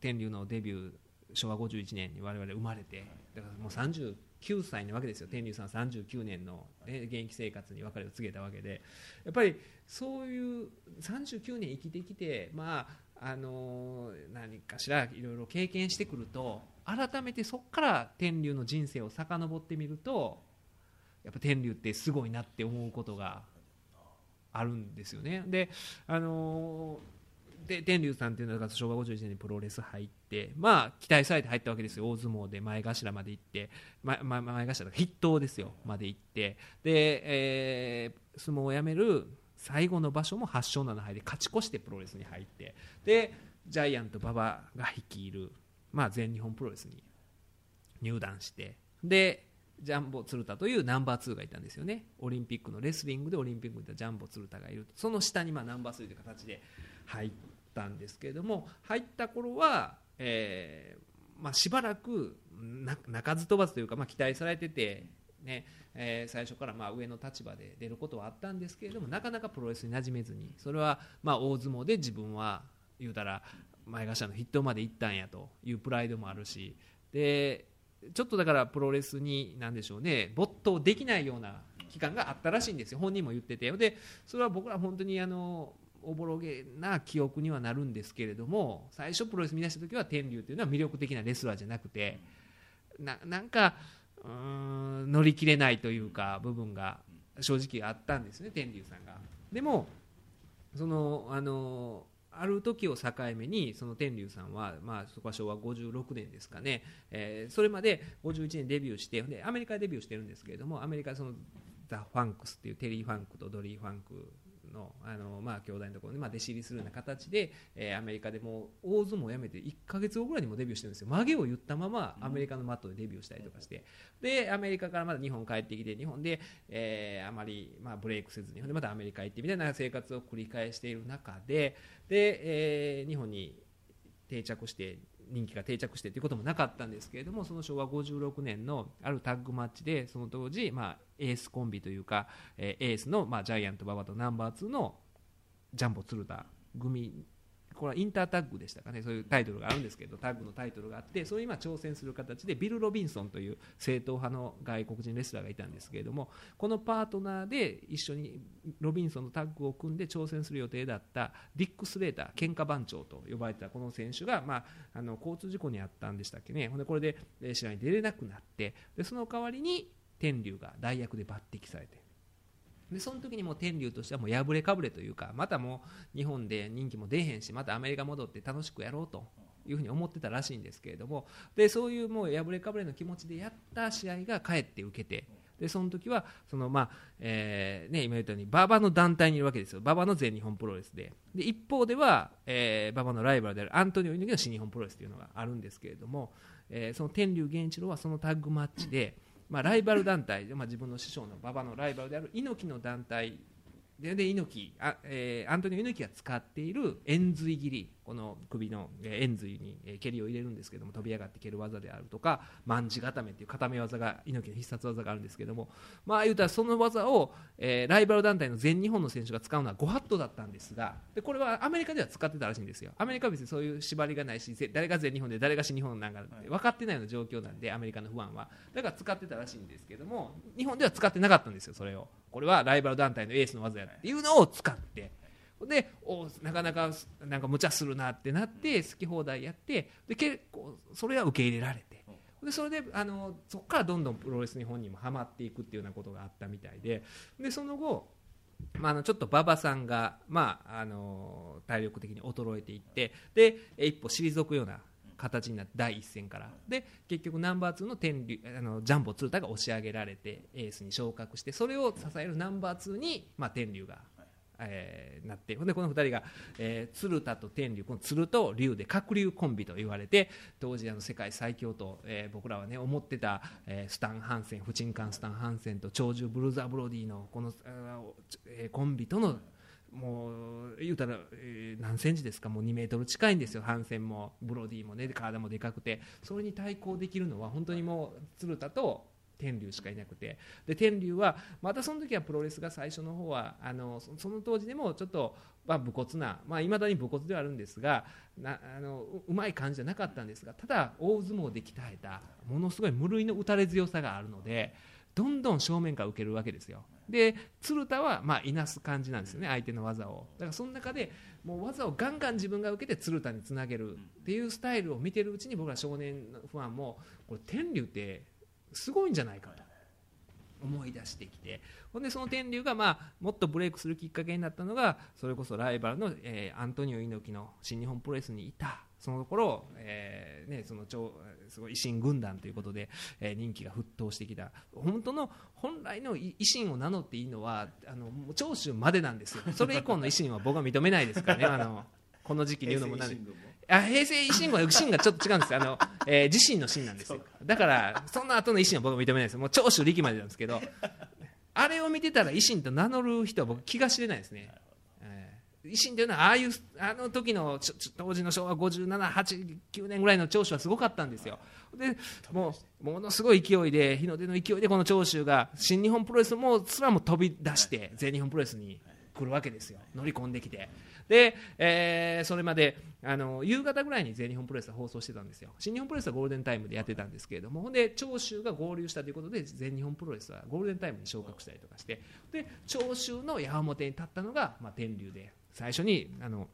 天竜のデビュー昭和51年に我々生まれてだからもう39歳なわけですよ。天竜さんは39年の、ね、現役生活に別れを告げたわけで。やっぱりそういう39年生きてきてまああの何かしらいろいろ経験してくると改めてそこから天竜の人生を遡ってみるとやっぱ天竜ってすごいなって思うことがあるんですよね。であので天竜さんっていうのが昭和51年にプロレス入ってまあ期待されて入ったわけですよ。大相撲で前頭まで行って、まま、前頭筆頭ですよ。まで行って。で、えー相撲をやめる最後の場所も8勝7敗で勝ち越してプロレスに入ってでジャイアント馬場が率いる、まあ、全日本プロレスに入団してでジャンボ鶴田というナンバー2がいたんですよね。オリンピックのレスリングでオリンピックにいたジャンボ鶴田がいるその下にまナンバー3という形で入ったんですけれども入った頃は、えーまあ、しばらく鳴かず飛ばずというか、まあ、期待されてて、ねえー最初からまあ上の立場で出ることはあったんですけれどもなかなかプロレスに馴染めずにそれはま大相撲で自分は言うたら前頭の筆頭まで行ったんやというプライドもあるしでちょっとだからプロレスに何でしょうね没頭できないような期間があったらしいんですよ。本人も言っててでそれは僕ら本当にあのおぼろげな記憶にはなるんですけれども最初プロレス見出した時は天竜というのは魅力的なレスラーじゃなくてななんか乗り切れないというか部分が正直あったんですね天竜さんが。でもそのあのある時を境目にその天龍さんは、まあ、そこは昭和56年ですかね、えそれまで51年デビューしてでアメリカでデビューしてるんですけれどもアメリカそのザ・ファンクスっていうテリー・ファンクとドリー・ファンクのあの、まあ、兄弟のところで、まあ、弟子入りするような形で、えーアメリカでもう大相撲をやめて1か月後ぐらいにもデビューしてるんですよ。髷を結ったままアメリカのマットでデビューしたりとかして。でアメリカからまだ日本帰ってきて日本で、えーあまり、まあ、ブレイクせず日本でまたアメリカ行ってみたいな生活を繰り返している中でで、えー日本に定着して人気が定着してということもなかったんですけれどもその昭和56年のあるタッグマッチでその当時、まあ、エースコンビというか、えーエースの、まあ、ジャイアント馬場とナンバー2のジャンボ鶴田組これはインタータッグでしたかね。そういうタイトルがあるんですけどタッグのタイトルがあってそれに今挑戦する形でビル・ロビンソンという正統派の外国人レスラーがいたんですけれどもこのパートナーで一緒にロビンソンのタッグを組んで挑戦する予定だったディック・スレーター喧嘩番長と呼ばれてたこの選手が、まあ、あの交通事故に遭ったんでしたっけね。ほんでこれで試合に出れなくなってでその代わりに天竜が代役で抜擢されてでその時にも天竜としてはもう破れかぶれというかまたもう日本で人気も出へんしまたアメリカ戻って楽しくやろうというふうに思ってたらしいんですけれどもでそういうもう破れかぶれの気持ちでやった試合がかえって受けてでその時はその、まあえーね、今言ったように馬場の団体にいるわけですよ。馬場の全日本プロレスで。で一方では、えー馬場のライバルであるアントニオ猪木の新日本プロレスというのがあるんですけれども、えーその天竜源一郎はそのタッグマッチで、まあ、ライバル団体、まあ、自分の師匠の馬場のライバルである猪木の団体でで猪木あ、えーアントニオ猪木が使っている円髄切り。この首のえー円髄にえー蹴りを入れるんですけども飛び上がって蹴る技であるとか卍固めっていう固め技が猪木の必殺技があるんですけどもまあ言うたらその技を、えーライバル団体の全日本の選手が使うのは5ハットだったんですがでこれはアメリカでは使ってたらしいんですよ。アメリカは別にそういう縛りがないしぜ誰が全日本で誰が新日本なんか分かってないような状況なんでアメリカのファンは。だから使ってたらしいんですけども日本では使ってなかったんですよそれを。これはライバル団体のエースの技やっていうのを使ってでおなかなかなんか無茶するなってなって好き放題やってで結構それは受け入れられて。でそれであのそこからどんどんプロレスに本人もハマっていくっていうようなことがあったみたいで。でその後まあ、あのちょっと馬場さんが、まあ、あの体力的に衰えていってで一歩退くような形になって第一戦から。で結局ナンバー2の天竜あのジャンボ鶴田が押し上げられてエースに昇格してそれを支えるナンバー2に、まあ、天竜が、えーなってほんでこの2人が、えー鶴田と天竜この鶴と竜で鶴竜コンビと言われて当時あの世界最強と、えー僕らはね思ってた、えースタン・ハンセン不沈艦スタン・ハンセンと長寿ブルーザー・ブロディのこの、えーコンビとのもう言うたら、えー何センチですかもう2メートル近いんですよ。ハンセンもブロディもね体もでかくて。それに対抗できるのは本当にもう鶴田と天竜しかいなくて。で天竜はまたその時はプロレスが最初の方はあのその当時でもちょっと、まあ、武骨なまあ、未だに武骨ではあるんですがなあのうまい感じじゃなかったんですがただ大相撲で鍛えたものすごい無類の打たれ強さがあるのでどんどん正面から受けるわけですよ。で鶴田はまあいなす感じなんですよね相手の技を。だからその中でもう技をガンガン自分が受けて鶴田につなげるっていうスタイルを見てるうちに僕ら少年ファンもこれ天竜ってすごいんじゃないかと思い出してきて。ほんでその天竜が、まあ、もっとブレイクするきっかけになったのがそれこそライバルの、えーアントニオ猪木の新日本プロレスにいた。その頃、えーね、その超すごい維新軍団ということで、えー人気が沸騰してきた。本当の本来の維新を名乗っていいのはあの長州までなんですよ。それ以降の維新は僕は認めないですからね。あのこの時期に言うのもなんで。あ平成維新軍は維新がちょっと違うんですよ。あの、えー自身の新なんですよ。だからその後の維新は僕は認めないです。もう長州力までなんですけどあれを見てたら維新と名乗る人は僕気が知れないですね、えー維新というのはああいうあの時の当時の昭和5789年ぐらいの長州はすごかったんですよ。でもうものすごい勢いで日の出の勢いでこの長州が新日本プロレスもすらも飛び出して全日本プロレスに来るわけですよ。乗り込んできてで、えーそれまであの夕方ぐらいに全日本プロレスは放送してたんですよ。新日本プロレスはゴールデンタイムでやってたんですけれどもほんで長州が合流したということで全日本プロレスはゴールデンタイムに昇格したりとかしてで長州の矢面に立ったのが、まあ、天竜で最初にあの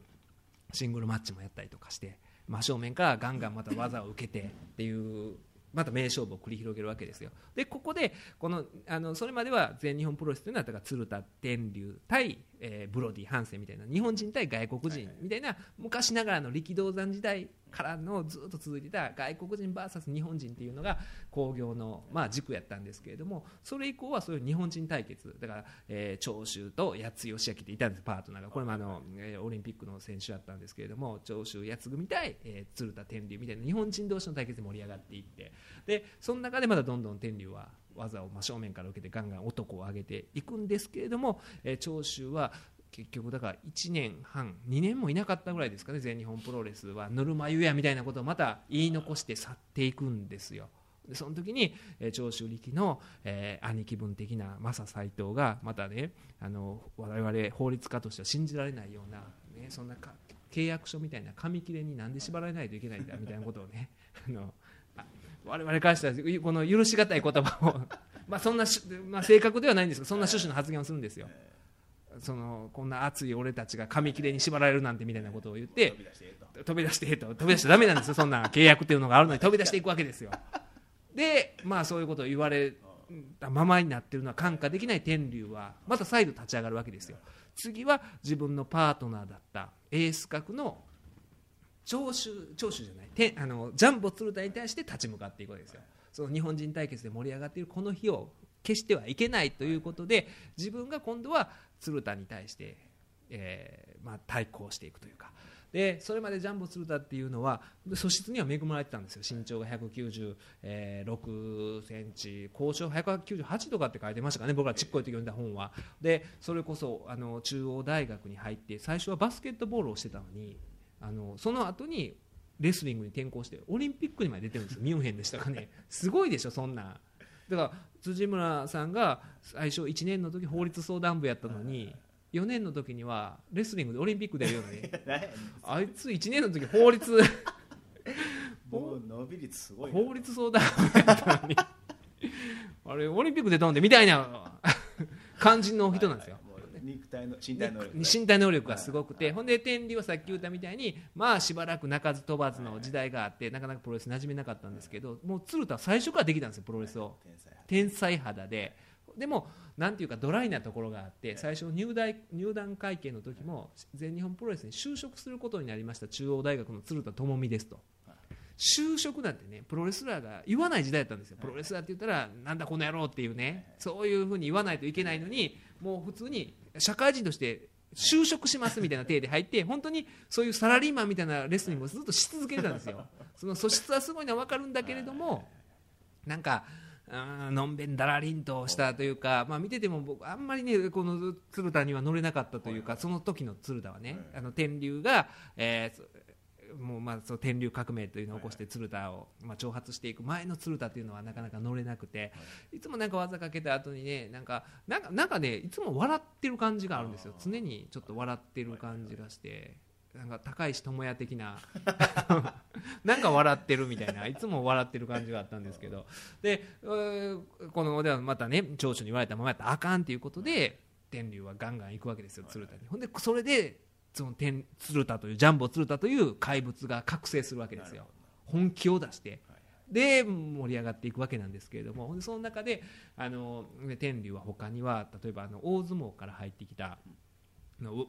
シングルマッチもやったりとかして真正面からガンガンまた技を受けてっていうまた名勝負を繰り広げるわけですよ。でここでこのあのそれまでは全日本プロレスというのはだから鶴田天竜対、えーブロディハンセンみたいな日本人対外国人みたいな昔ながらの力道山時代からのずっと続いてた外国人 VS 日本人っていうのが興行の、まあ、軸やったんですけれどもそれ以降はそういう日本人対決。だから、えー長州と八津義明っていたんですパートナーが。これもあの、えーオリンピックの選手だったんですけれども長州八津組対、えー鶴田天竜みたいな日本人同士の対決で盛り上がっていって。でその中でまだどんどん天竜は技を真正面から受けてガンガン男を上げていくんですけれども、えー長州は結局だから1年半2年もいなかったぐらいですかね全日本プロレスはぬるま湯やみたいなことをまた言い残して去っていくんですよ。でその時に、えー長州力の、えー兄貴分的な正斎藤がまたねあの我々法律家としては信じられないような、ね、そんなか契約書みたいな紙切れになんで縛られないといけないんだみたいなことをね あのあ我々からしたらこの許し難い言葉を まあそんな、まあ、正確ではないんですけどそんな趣旨の発言をするんですよ。そのこんな熱い俺たちが紙切れに縛られるなんてみたいなことを言って飛び出してええと。飛び出しちゃダメなんですよ。そんな契約っていうのがあるのに飛び出していくわけですよ。でまあそういうことを言われたままになってるのは感化できない天竜はまた再度立ち上がるわけですよ。次は自分のパートナーだったエース格の長州長州じゃないてあのジャンボ鶴田に対して立ち向かっていくわけですよ。その日本人対決で盛り上がっているこの日を決してはいけないということで自分が今度は鶴田に対して、えーまあ、対抗していくというか。でそれまでジャンボ鶴田っていうのは素質には恵まれてたんですよ。身長が196センチ高所198とかって書いてましたかね。僕らちっこい時読んだ本は。でそれこそあの中央大学に入って最初はバスケットボールをしてたのにあのその後にレスリングに転向してオリンピックにまで出てるんですよ。ミュンヘンでしたかね。すごいでしょそんな。だから辻村さんが最初1年の時法律相談部やったのに4年の時にはレスリングでオリンピック出るようにあいつ1年の時法律 もう伸び率すごいな。法律相談部やったのにあれオリンピック出たんでみたいな感じの人なんですよ肉体の身体能力。身体能力がすごくて、ほんで天理はさっき言ったみたいに、まあしばらく鳴かず飛ばずの時代があって、なかなかプロレス馴染めなかったんですけど、もう鶴田は最初からできたんですよ、プロレスを。天才肌。で、でも、なんていうか、ドライなところがあって、最初入大、入団会見の時も、全日本プロレスに就職することになりました、中央大学の鶴田智美ですと。就職なんてねプロレスラーが言わない時代だったんですよ、プロレスラーって言ったら、なんだこの野郎っていうね、そういうふうに言わないといけないのに、もう普通に社会人として就職しますみたいな体で入って、本当にそういうサラリーマンみたいなレスリングをずっとし続けてたんですよ、その素質はすごいのは分かるんだけれども、なんか、のんべんだらりんとしたというか、まあ、見てても僕あんまりねこの鶴田には乗れなかったというかその時の鶴田はねあの天竜が、えーもうまあその天竜革命というのを起こして鶴田をまあ挑発していく前の鶴田というのはなかなか乗れなくてい。つもなんか技かけた後にねなんかなんかなんかねいつも笑ってる感じがあるんですよ。常にちょっと笑ってる感じがしてなんか高石智也的な なんか笑ってるみたいないつも笑ってる感じがあったんですけど。でこのではまたね長所に言われたままやったらあかんということで天竜はガンガン行くわけですよ鶴田に。ほんでそれでその天鶴田というジャンボ鶴田という怪物が覚醒するわけですよ。本気を出して。で盛り上がっていくわけなんですけれども。その中であのね天竜は他には例えばあの大相撲から入ってきた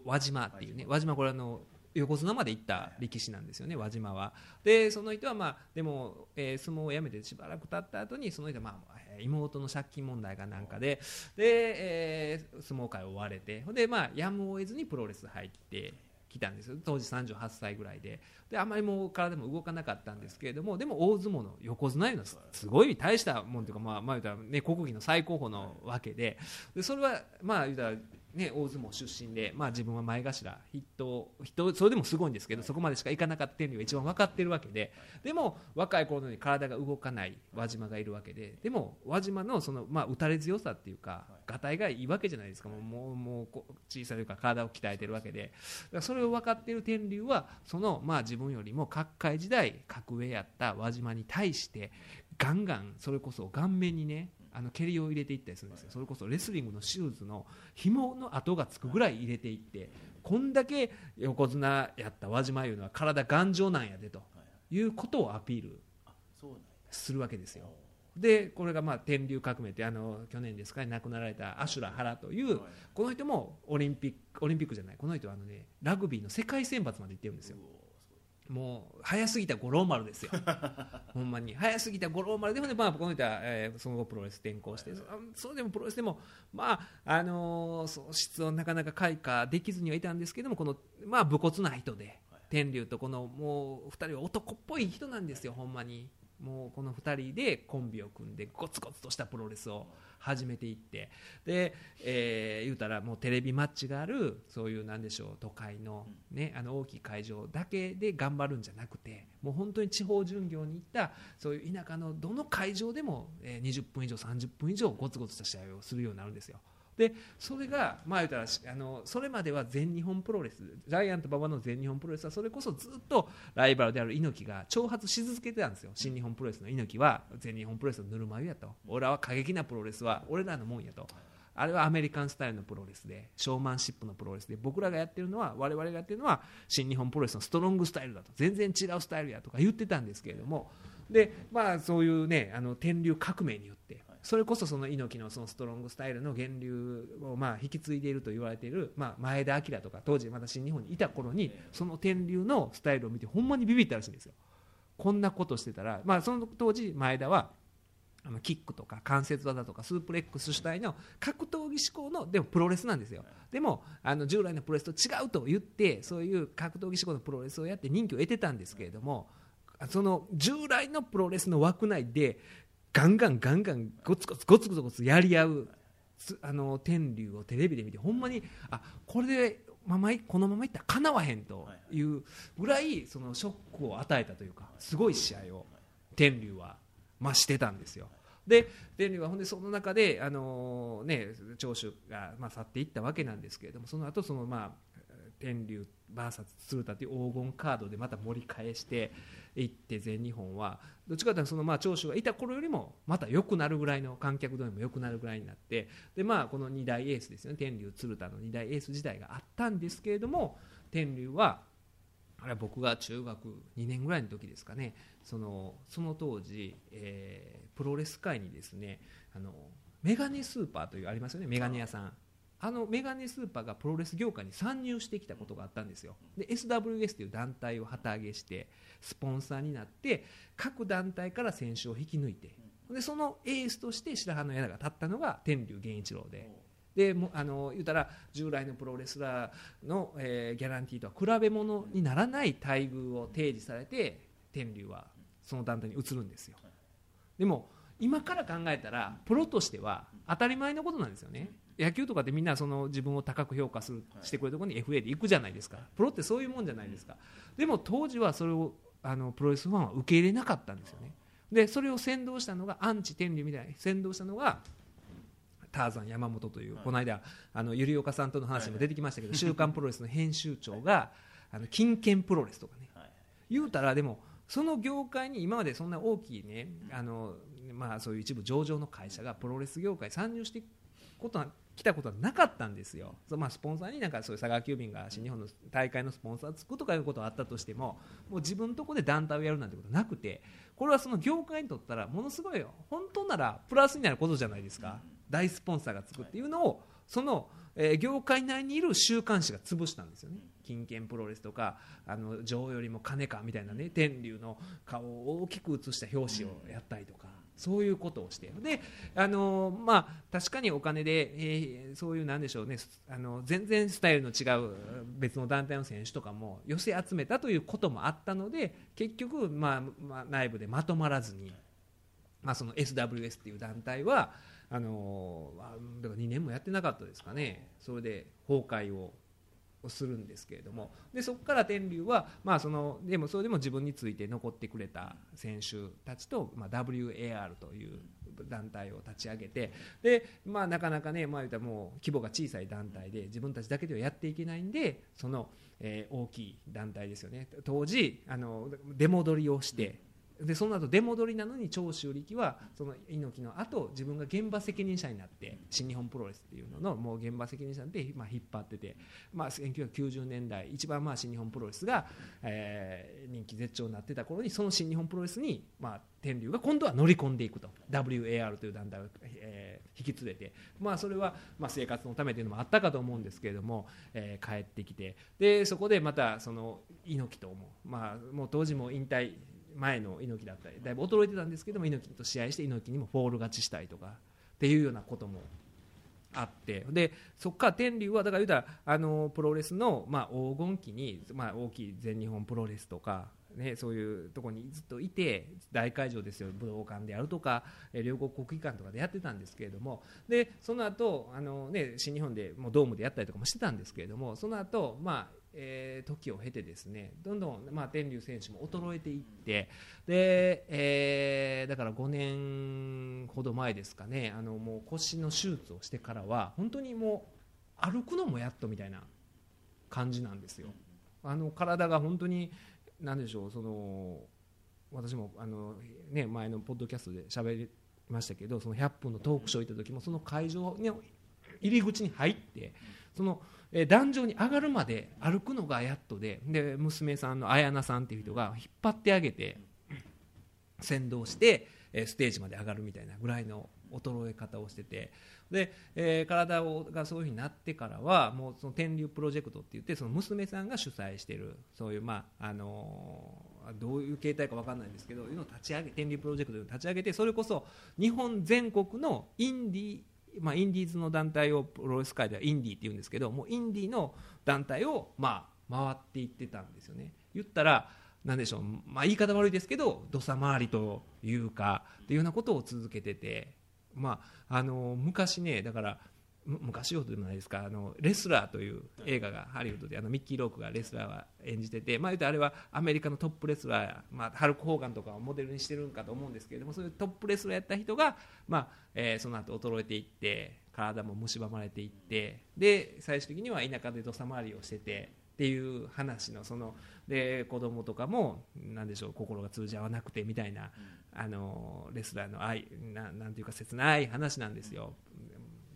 輪島っていうね輪島これあの横綱まで行った力士なんですよね輪島は。でその人はまあでも、えー相撲をやめてしばらく経った後にその人はまあ妹の借金問題がなんかでで、えー相撲界を追われてでまあやむを得ずにプロレス入ってきたんです当時38歳ぐらいで。であまりもう体も動かなかったんですけれどもでも大相撲の横綱いうのはすごい大したもんというかまあまあ言うたらね国技の最高峰のわけで。でそれはまあ言うたらね、大相撲出身で、まあ、自分は前頭筆頭筆頭それでもすごいんですけどそこまでしかいかなかった天竜が一番分かってるわけででも若い頃に体が動かない輪島がいるわけででも輪島のその、まあ、打たれ強さっていうかがたいがいいわけじゃないですか。もうもう小さいというか体を鍛えてるわけで。それを分かっている天竜はその、まあ、自分よりも角界時代格上やった輪島に対してガンガンそれこそ顔面にねあの蹴りを入れていったりするんですよ。それこそレスリングのシューズの紐の跡がつくぐらい入れていってこんだけ横綱やった輪島いうのは体頑丈なんやでということをアピールするわけですよ。でこれがまあ天竜革命ってあの去年ですかね亡くなられたアシュラ・ハラというこの人もオリンピックオリンピックじゃないこの人はあのねラグビーの世界選抜まで行ってるんですよもう早すぎた五郎丸ですよ。ほんまに。早すぎた五郎丸。でもね、まあ、この人は、えーその後プロレス転向してそそれでもプロレスでも、まああのーそう質をなかなか開花できずにはいたんですけどもこの、まあ、武骨な人で天竜とこのもう2人は男っぽい人なんですよほんまにもうこの2人でコンビを組んでゴツゴツとしたプロレスを始めていってで、えー言うたらもうテレビマッチがあるそういうなんでしょう都会の,、ね、あの大きい会場だけで頑張るんじゃなくてもう本当に地方巡業に行ったそういう田舎のどの会場でも、えー20分以上30分以上ゴツゴツした試合をするようになるんですよ。でそれが、まあ、言うたらあのそれまでは全日本プロレスジャイアント馬場の全日本プロレスはそれこそずっとライバルである猪木が挑発し続けてたんですよ。新日本プロレスの猪木は全日本プロレスのぬるま湯やと。俺は過激なプロレスは俺らのもんやと。あれはアメリカンスタイルのプロレスでショーマンシップのプロレスで僕らがやってるのは我々がやってるのは新日本プロレスのストロングスタイルだと。全然違うスタイルやとか言ってたんですけれども。でまあそういうねあの天竜革命によってそれこそその猪木のそのストロングスタイルの源流をまあ引き継いでいると言われている、まあ、前田明とか当時まだ新日本にいた頃にその天竜のスタイルを見てほんまにビビったらしいんですよ。こんなことしてたら、まあ、その当時前田はあのキックとか関節技とかスープレックス主体の格闘技志向のでもプロレスなんですよ。でもあの従来のプロレスと違うと言ってそういう格闘技志向のプロレスをやって人気を得てたんですけれどもその従来のプロレスの枠内でガンガンガンガンゴツゴツゴツゴツやり合うつあの天竜をテレビで見てほんまにあこれでままいこのままいったらかなわへんというぐらいそのショックを与えたというかすごい試合を天竜は増してたんですよ。で天竜はほんでその中で、あのね、長州が、まあ、去っていったわけなんですけれどもその後そのまあ天竜 VS 鶴田という黄金カードでまた盛り返していって全日本は。どっちかというとそのまあ長州がいた頃よりもまた良くなるぐらいの観客動員も良くなるぐらいになってで、まあ、この2大エースですよね。天竜鶴田の2大エース時代があったんですけれども天竜はあれ僕が中学2年ぐらいの時ですかね。そのその当時、えプロレス界にですねあのメガネスーパーというありますよね。メガネ屋さん。あのメガネスーパーがプロレス業界に参入してきたことがあったんですよ。で SWS という団体を旗揚げしてスポンサーになって各団体から選手を引き抜いてでそのエースとして白羽の矢が立ったのが天竜源一郎で。でもあの言うたら従来のプロレスラーの、えーギャランティーとは比べ物にならない待遇を提示されて天竜はその団体に移るんですよ。でも今から考えたらプロとしては当たり前のことなんですよね野球とかってみんなその自分を高く評価するしてくれるところに FA で行くじゃないですか。プロってそういうもんじゃないですか。でも当時はそれをあのプロレスファンは受け入れなかったんですよね。でそれを先導したのがアンチ天竜みたいに先導したのがターザン山本という、この間あの百合岡さんとの話も出てきましたけど「週刊プロレス」の編集長があの金券プロレスとかね。はい。言うたらでもその業界に今までそんな大きいねあの、まあ、そういう一部上場の会社がプロレス業界に参入してことは来たことはなかったんですよ、まあ、スポンサーになんかそういう佐川急便が新日本の大会のスポンサーつくとかいうことはあったとしてももう自分のところで団体をやるなんてことなくてこれはその業界にとったらものすごい本当ならプラスになることじゃないですか、大スポンサーがつくっていうのをその、え業界内にいる週刊誌が潰したんですよね。金券プロレスとかあの女王よりも金かみたいなね天竜の顔を大きく写した表紙をやったりとか。そういうことをしてであのまあ確かにお金で、えーそういうなんでしょうね。あの全然スタイルの違う別の団体の選手とかも寄せ集めたということもあったので結局、まあまあ、内部でまとまらずに、まあ、その SWS っていう団体はあのだから2年もやってなかったですかね。それで崩壊ををするんですけれどもでそこから天竜は、まあ、そのでもそれでも自分について残ってくれた選手たちと、まあ、WAR という団体を立ち上げてで、まあ、なかなかね、まあ、言ったらもう規模が小さい団体で自分たちだけではやっていけないんでその、えー大きい団体ですよね。当時あの出戻りをしてでその後出戻りなのに長州力はその猪木の後自分が現場責任者になって新日本プロレスっていうののもう現場責任者で、まあ、引っ張ってて、まあ、1990年代一番まあ新日本プロレスが、えー人気絶頂になってた頃にその新日本プロレスに、まあ、天竜が今度は乗り込んでいくと。WAR という団体を、えー引き連れて、まあ、それは、まあ、生活のためというのもあったかと思うんですけれども、えー帰ってきて。でそこでまたその猪木とも,、まあ、もう当時も引退前の猪木だったりだいぶ衰えてたんですけども猪木と試合して猪木にもフォール勝ちしたりとかっていうようなこともあってでそこから天竜はだから言うたらあのプロレスの、まあ、黄金期に、まあ、大きい全日本プロレスとか、ね、そういうとこにずっといて大会場ですよ武道館であるとか両国国技館とかでやってたんですけれどもでその後あのね新日本でもうドームでやったりとかもしてたんですけれどもその後まあえー時を経てですねどんどん、まあ、天竜選手も衰えていってで、えーだから5年ほど前ですかねあのもう腰の手術をしてからは本当にもう歩くのもやっとみたいな感じなんですよ。あの体が本当に何でしょうその私もあの、ね、前のポッドキャストで喋りましたけどその100分のトークショー行った時もその会場の入り口に入ってその壇上に上がるまで歩くのがやっとでで娘さんの綾菜さんっていう人が引っ張ってあげて先導して、ステージまで上がるみたいなぐらいの衰え方をしててで、えー体をがそういうふうになってからはもうその天竜プロジェクトって言ってその娘さんが主催しているそういうまああのーどういう形態か分かんないんですけどいうのを立ち上げ天竜プロジェクトを立ち上げてそれこそ日本全国のインディーまあ、インディーズの団体をプロレス界ではインディーって言うんですけどもうインディーの団体をまあ回っていってたんですよね。言ったら何でしょう、まあ、言い方悪いですけど土佐回りというかっていうようなことを続けてて、まあ、あの昔ねだから昔ほどでもないですか。あのレスラーという映画がハリウッドであのミッキー・ロークがレスラーは演じてて、まあ、言うとあれはアメリカのトップレスラー、まあ、ハルク・ホーガンとかをモデルにしてるんかと思うんですけれどもそういうトップレスラーやった人が、まあえーその後衰えていって体も蝕まれていってで最終的には田舎で土佐回りをしててっていう話のそので子供とかもなんでしょう心が通じ合わなくてみたいな、あのレスラーの愛ななんていうか切ない話なんですよ。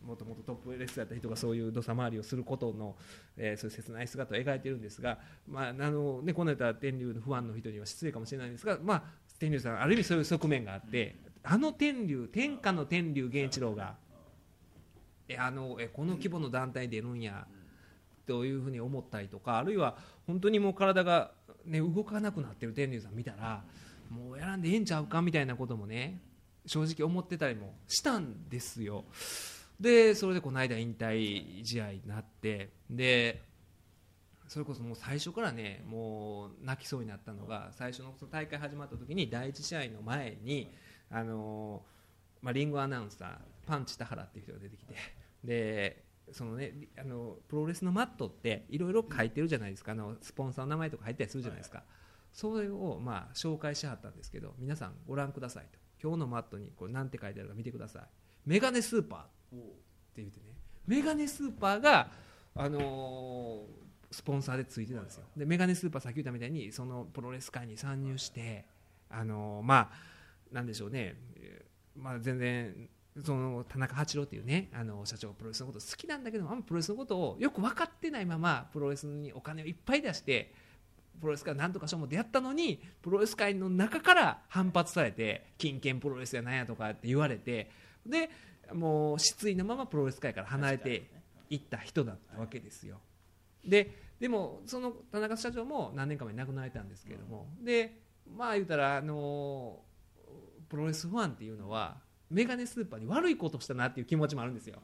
もともとトップレスだった人がそういう土佐回りをすることの、えーそういう切ない姿を描いてるんですが、まああのね、この間天竜のファンの人には失礼かもしれないんですが、まあ、天竜さんある意味そういう側面があってあの天竜天下の天竜源一郎がえあのえこの規模の団体出るんやというふうに思ったりとかあるいは本当にもう体が、ね、動かなくなってる天竜さん見たらもうやらんでええんちゃうかみたいなこともね正直思ってたりもしたんですよ。でそれでこの間引退試合になってでそれこそもう最初からねもう泣きそうになったのが最初のその大会始まった時に第一試合の前にあのまあ、リンゴアナウンサーパンチ田原っていう人が出てきてでそのねあのプロレスのマットっていろいろ書いてるじゃないですか。あのスポンサーの名前とか入ったりするじゃないですか、それをまあ紹介しはったんですけど皆さんご覧くださいと。今日のマットにこれ何て書いてあるか見てください。メガネスーパー。って言ってね。メガネスーパーが、あのースポンサーでついてたんですよ。でメガネスーパーさっき言ったみたいにそのプロレス界に参入して、あのーまあなんでしょうね、まあ、全然その田中八郎っていうねあの社長がプロレスのこと好きなんだけどあんまプロレスのことをよく分かってないままプロレスにお金をいっぱい出してプロレスからなんとかしようもってやったのにプロレス界の中から反発されて金券プロレスやなんやとかって言われてでもう失意のままプロレス界から離れていった人だったわけですよ。ででもその田中社長も何年か前に亡くなられたんですけれども、でまあ言うたらあのプロレスファンっていうのはメガネスーパーに悪いことしたなっていう気持ちもあるんですよ。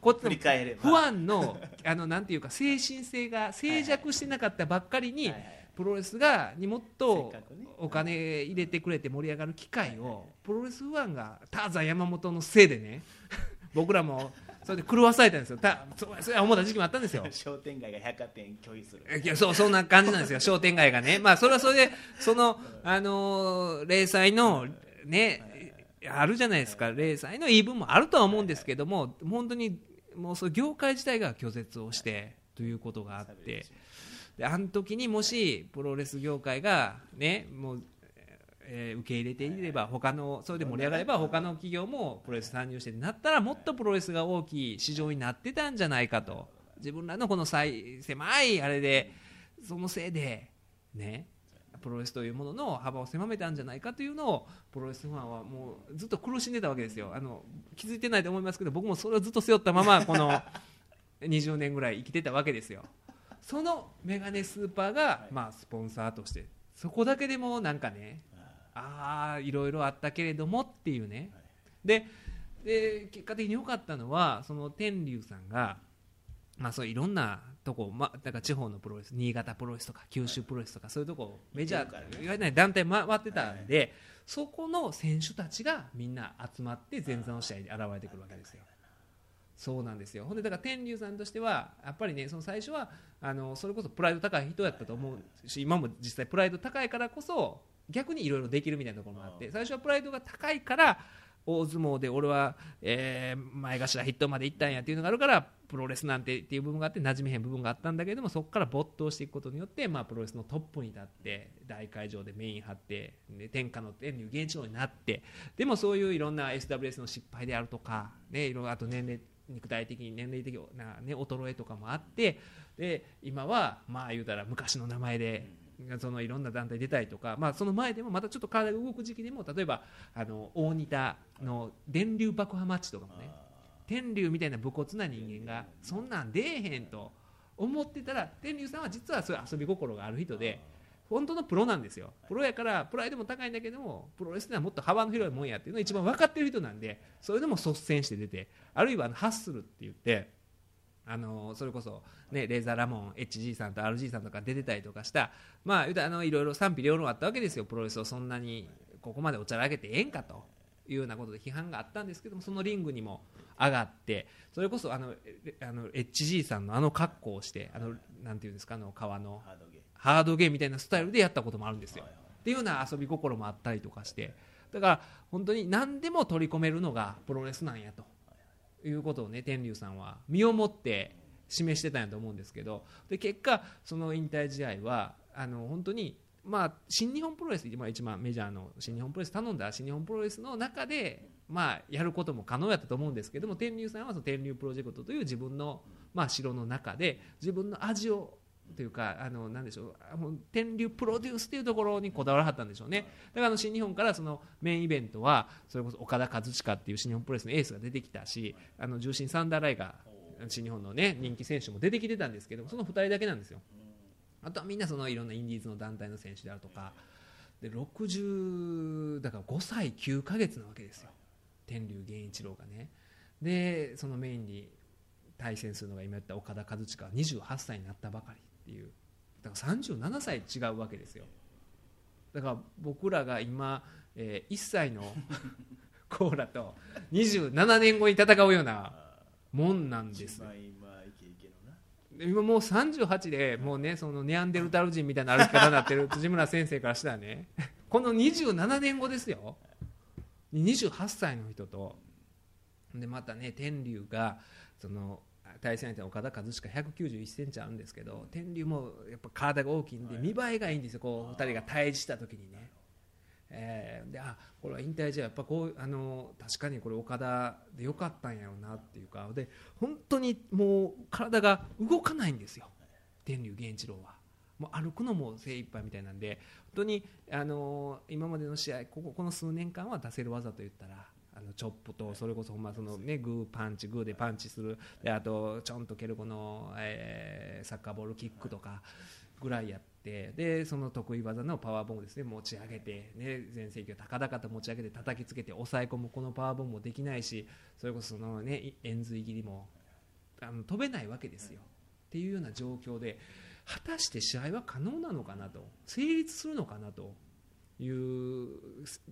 こっちの不安のあのなんていうか精神性が静寂してなかったばっかりにはいはいプロレスがにもっとお金入れてくれて盛り上がる機会をプロレスファンがターザン山本のせいでね 僕らもそれで狂わされたんですよ。たそうそう思った時期もあったんですよ。商店街が百貨店拒否する。いやそうそんな感じなんですよ。商店街がね。まあそれはそれでそのあのー零細のねあるじゃないですか。零細の言い分もあるとは思うんですけども本当にもうそう業界自体が拒絶をしてということがあってであの時にもしプロレス業界がねもうえー受け入れていれば他のそれで盛り上がれば他の企業もプロレス参入してなったらもっとプロレスが大きい市場になってたんじゃないかと。自分らのこの最狭いあれでそのせいでねプロレスというものの幅を狭めたんじゃないかというのをプロレスファンはもうずっと苦しんでたわけですよ。あの気づいてないと思いますけど僕もそれをずっと背負ったままこの 20年ぐらい生きてたわけですよそのメガネスーパーが、まあ、スポンサーとしてそこだけでもなんかねああいろいろあったけれどもっていうね。でで結果的に良かったのはその天竜さんが、まあ、そういろんなとこ、まあ、だから地方のプロレス新潟プロレスとか九州プロレスとかそういうとこメジャ行ってるからーいわゆる団体回ってたんで、そこの選手たちがみんな集まって前座の試合に現れてくるわけですよ。そうなんですよ。ほんでだから天竜さんとしてはやっぱりねその最初はあのそれこそプライド高い人やったと思うし今も実際プライド高いからこそ逆にいろいろできるみたいなところもあって最初はプライドが高いから大相撲で俺は、えー前頭筆頭まで行ったんやっていうのがあるからプロレスなんてっていう部分があって馴染めへん部分があったんだけどもそこから没頭していくことによって、まあ、プロレスのトップに立って大会場でメイン張って、ね、天下の天竜現地のになってでもそういういろんな SWS の失敗であるとか、ね、いろいろあと年齢肉体的に年齢的な、ね、衰えとかもあってで今はまあ言うたら昔の名前でそのいろんな団体出たりとか、まあ、その前でもまたちょっと体が動く時期でも例えばあの大仁田の電流爆破マッチとかもね天竜みたいな武骨な人間がそんなん出えへんと思ってたら天竜さんは実はそういう遊び心がある人で本当のプロなんですよ。プロやからプライドも高いんだけどもプロレスってのはもっと幅の広いもんやっていうのが一番分かってる人なんでそれでも率先して出てあるいはあのハッスルって言ってあのそれこそ、ね、レーザーラモン HG さんと RG さんとか出てたりとかしたまああのいろいろ賛否両論あったわけですよ。プロレスをそんなにここまでおちゃらけてええんかというようなことで批判があったんですけどもそのリングにも上がってそれこそあのえあの HG さんのあの格好をしてあのなんていうんですかあの革のハードゲーみたいなスタイルでやったこともあるんですよ。っていうような遊び心もあったりとかして。だから本当に何でも取り込めるのがプロレスなんやと。いうことをね天竜さんは身をもって示してたんやと思うんですけど。で結果その引退試合はあの本当にまあ新日本プロレスまあ一番メジャーの新日本プロレス頼んだ新日本プロレスの中でまあやることも可能やったと思うんですけども天竜さんはその天竜プロジェクトという自分のまあ城の中で自分の味をというかあのなんでしょうあの天竜プロデュースというところにこだわらはったんでしょうね。だからあの新日本からそのメインイベントはそれこそ岡田和親っていう新日本プロレスのエースが出てきたしあの重心サンダーライが新日本のね人気選手も出てきてたんですけどその2人だけなんですよ。あとはみんなそのいろんなインディーズの団体の選手であるとか。で60だから5歳9ヶ月なわけですよ。天竜源一郎がね。でそのメインに対戦するのが今言った岡田和親は28歳になったばかりっていう。だから37歳違うわけですよ。だから僕らが今、えー1歳の コーラと27年後に戦うようなもんなんです。今もう38でもうねそのネアンデルタル人みたいな歩き方になってる 辻村先生からしたらね。この27年後ですよ。28歳の人と。でまたね天竜がその対戦相手の岡田和親1 9 1センチあるんですけど天竜もやっぱ体が大きいんで見栄えがいいんですよ。こう2人が対峙した時にね。えーであこれは引退じゃやっぱこうあの確かにこれ岡田でよかったんやろうなっていうかで本当にもう体が動かないんですよ。天竜源一郎は。もう歩くのも精一杯みたいなんで本当にあの今までの試合こここの数年間は出せる技といったらあのチョップとそれこそほんまその、ね、グーパンチグーでパンチする。であとちょんと蹴るこの、えーサッカーボールキックとかぐらいやって。でその得意技のパワーボムですね持ち上げて、ね、全盛期を高々と持ち上げて叩きつけて抑え込むこのパワーボムもできないしそれこそその、ね、い円髄切りもあの飛べないわけですよ。っていうような状況で果たして試合は可能なのかなと。成立するのかなという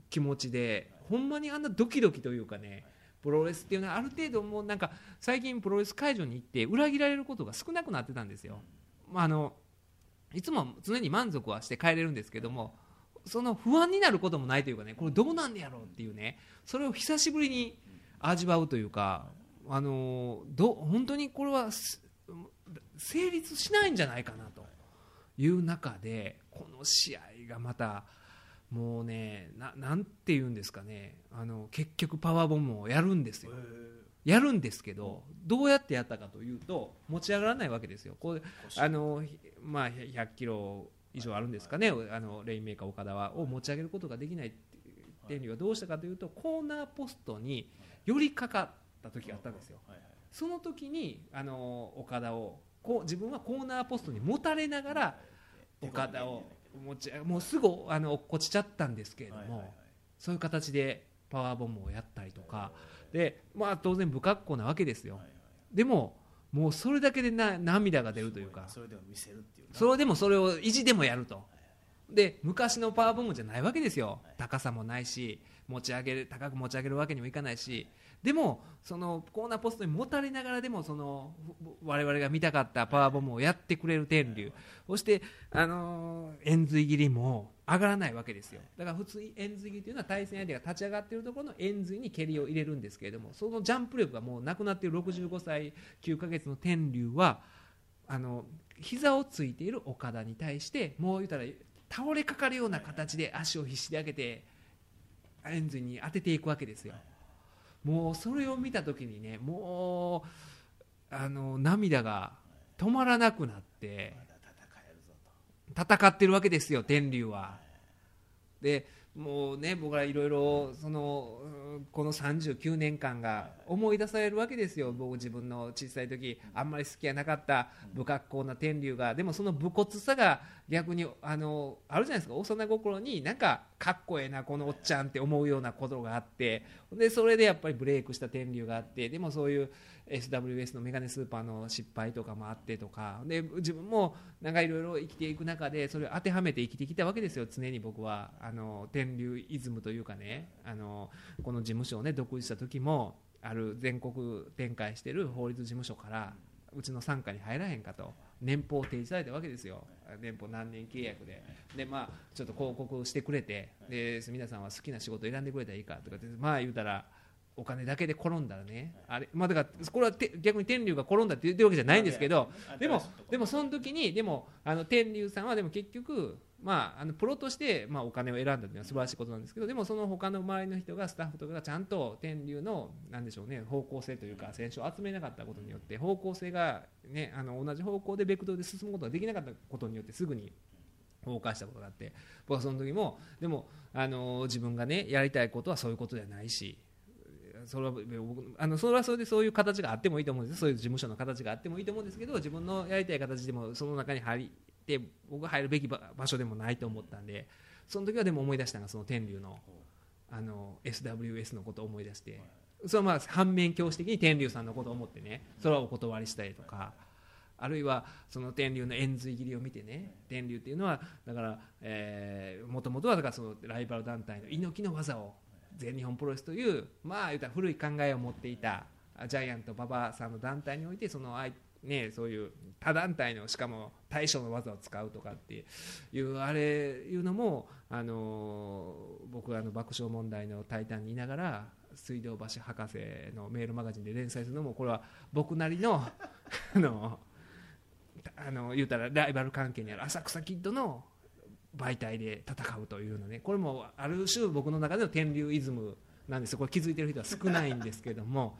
気持ちでほんまにあんなドキドキというかねプロレスっていうのはある程度もうなんか最近プロレス会場に行って裏切られることが少なくなってたんですよ。まあ、のいつも常に満足はして帰れるんですけどもその不安になることもないというかねこれどうなんでやろうっていうねそれを久しぶりに味わうというかあのど本当にこれは成立しないんじゃないかなという中でこの試合がまたもうねななんて言うんですかね。あの結局パワーボムをやるんですよ。やるんですけどどうやってやったかというと持ち上がらないわけですよ。こうあのひまあ100キロ以上あるんですかね。あのレインメーカー岡田はを持ち上げることができないっていうのはどうしたかというとコーナーポストに寄りかかった時があったんですよ。その時にあの岡田をこう自分はコーナーポストにもたれながら岡田を持ちもうすぐあの落っこちちゃったんですけれども、そういう形でパワーボムをやったりとか。で、まあ、当然不格好なわけですよ、でももうそれだけでな涙が出るというか。それでも見せるっていうなそれでもそれを意地でもやると。で昔のパワーボムじゃないわけですよ。高さもないし持ち上げる高く持ち上げるわけにもいかないしでもそのコーナーポストにもたれながらでもその我々が見たかったパワーボムをやってくれる天竜そしてあの円髄切りも上がらないわけですよだから普通円髄切りというのは対戦相手が立ち上がっているところの円髄に蹴りを入れるんですけれどもそのジャンプ力がもうなくなっている65歳9ヶ月の天竜はあの膝をついている岡田に対してもう言ったら倒れかかるような形で足を必死で上げて円髄に当てていくわけですよ。もうそれを見た時にねもうあの涙が止まらなくなって戦ってるわけですよ天竜は。でもうね僕らいろいろそのうんこの39年間が思い出されるわけですよ。僕自分の小さい時あんまり好きじゃなかった不格好な天竜が。でもその武骨さが逆にあのあるじゃないですか。幼心になんかかっこええなこのおっちゃんって思うようなことがあって。でそれでやっぱりブレイクした天竜があって。でもそういう SWS のメガネスーパーの失敗とかもあってとか。で自分もなんかいろいろ生きていく中でそれを当てはめて生きてきたわけですよ。常に僕は。あの天竜イズムというかね。あのこの事務所をね独立した時もある全国展開している法律事務所からうちの傘下に入らへんかと。年俸を提示されたわけですよ。年俸何年契約で。でまあちょっと広告してくれて。で皆さんは好きな仕事選んでくれたらいいかとかまあ言うたらお金だけで転んだらね。あれまあだからこれはて逆に天竜が転んだって言ってるわけじゃないんですけどでもでもその時にでもあの天竜さんはでも結局まあ、あのプロとして、まあ、お金を選んだというのは素晴らしいことなんですけどでもその他の周りの人がスタッフとかがちゃんと天竜のなんでしょう、ね、方向性というか選手を集めなかったことによって方向性が、ね、あの同じ方向でベクトルで進むことができなかったことによってすぐに崩壊したことがあって僕はその時もでもあの自分が、ね、やりたいことはそういうことじゃないしそれは僕あのそれはそれでそういう形があってもいいと思うんです。そういう事務所の形があってもいいと思うんですけど自分のやりたい形でもその中に入って僕が入るべき場場所でもないと思ったんでその時はでも思い出したのがその天竜のあの SWS のことを思い出してそれはまあ反面教師的に天竜さんのことを思ってねそれはお断りしたりとか。あるいはその天竜の円髄切りを見てね天竜っていうのはだからもともとはだからそのライバル団体の猪木の技を全日本プロレスというまあ言うたら古い考えを持っていたジャイアント馬場さんの団体においてそのね、そういう他団体のしかも大将の技を使うとかっていうあれいうのもあの僕あの爆笑問題の「タイタン」にいながら水道橋博士のメールマガジンで連載するのもこれは僕なりの あのあの言うたらライバル関係にある浅草キッドの媒体で戦うというのね。これもある種僕の中での天竜イズムなんですよ。これ気づいてる人は少ないんですけども。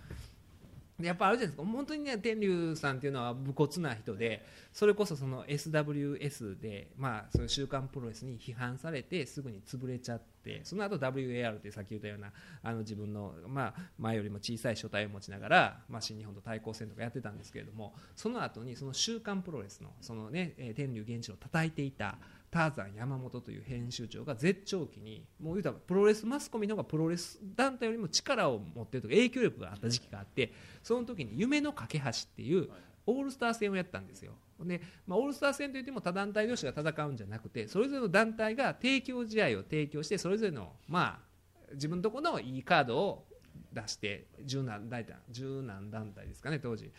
やっぱあるじゃないですか。本当にね天竜さんっていうのは武骨な人でそれこそその SWS でまあその週刊プロレスに批判されてすぐに潰れちゃってその後 WAR ってさっき言ったようなあの自分のまあ前よりも小さい書体を持ちながらまあ新日本と対抗戦とかやってたんですけれどもその後にその週刊プロレスのそのね天竜源一郎を叩いていた。ターザン山本という編集長が絶頂期にもう言うたらプロレスマスコミの方がプロレス団体よりも力を持ってるとか影響力があった時期があってその時に夢の架け橋っていうオールスター戦をやったんですよで、まあ、オールスター戦といっても他団体同士が戦うんじゃなくてそれぞれの団体が提供試合を提供してそれぞれのまあ自分のところのいいカードを出して十何団体十何団体ですかね当時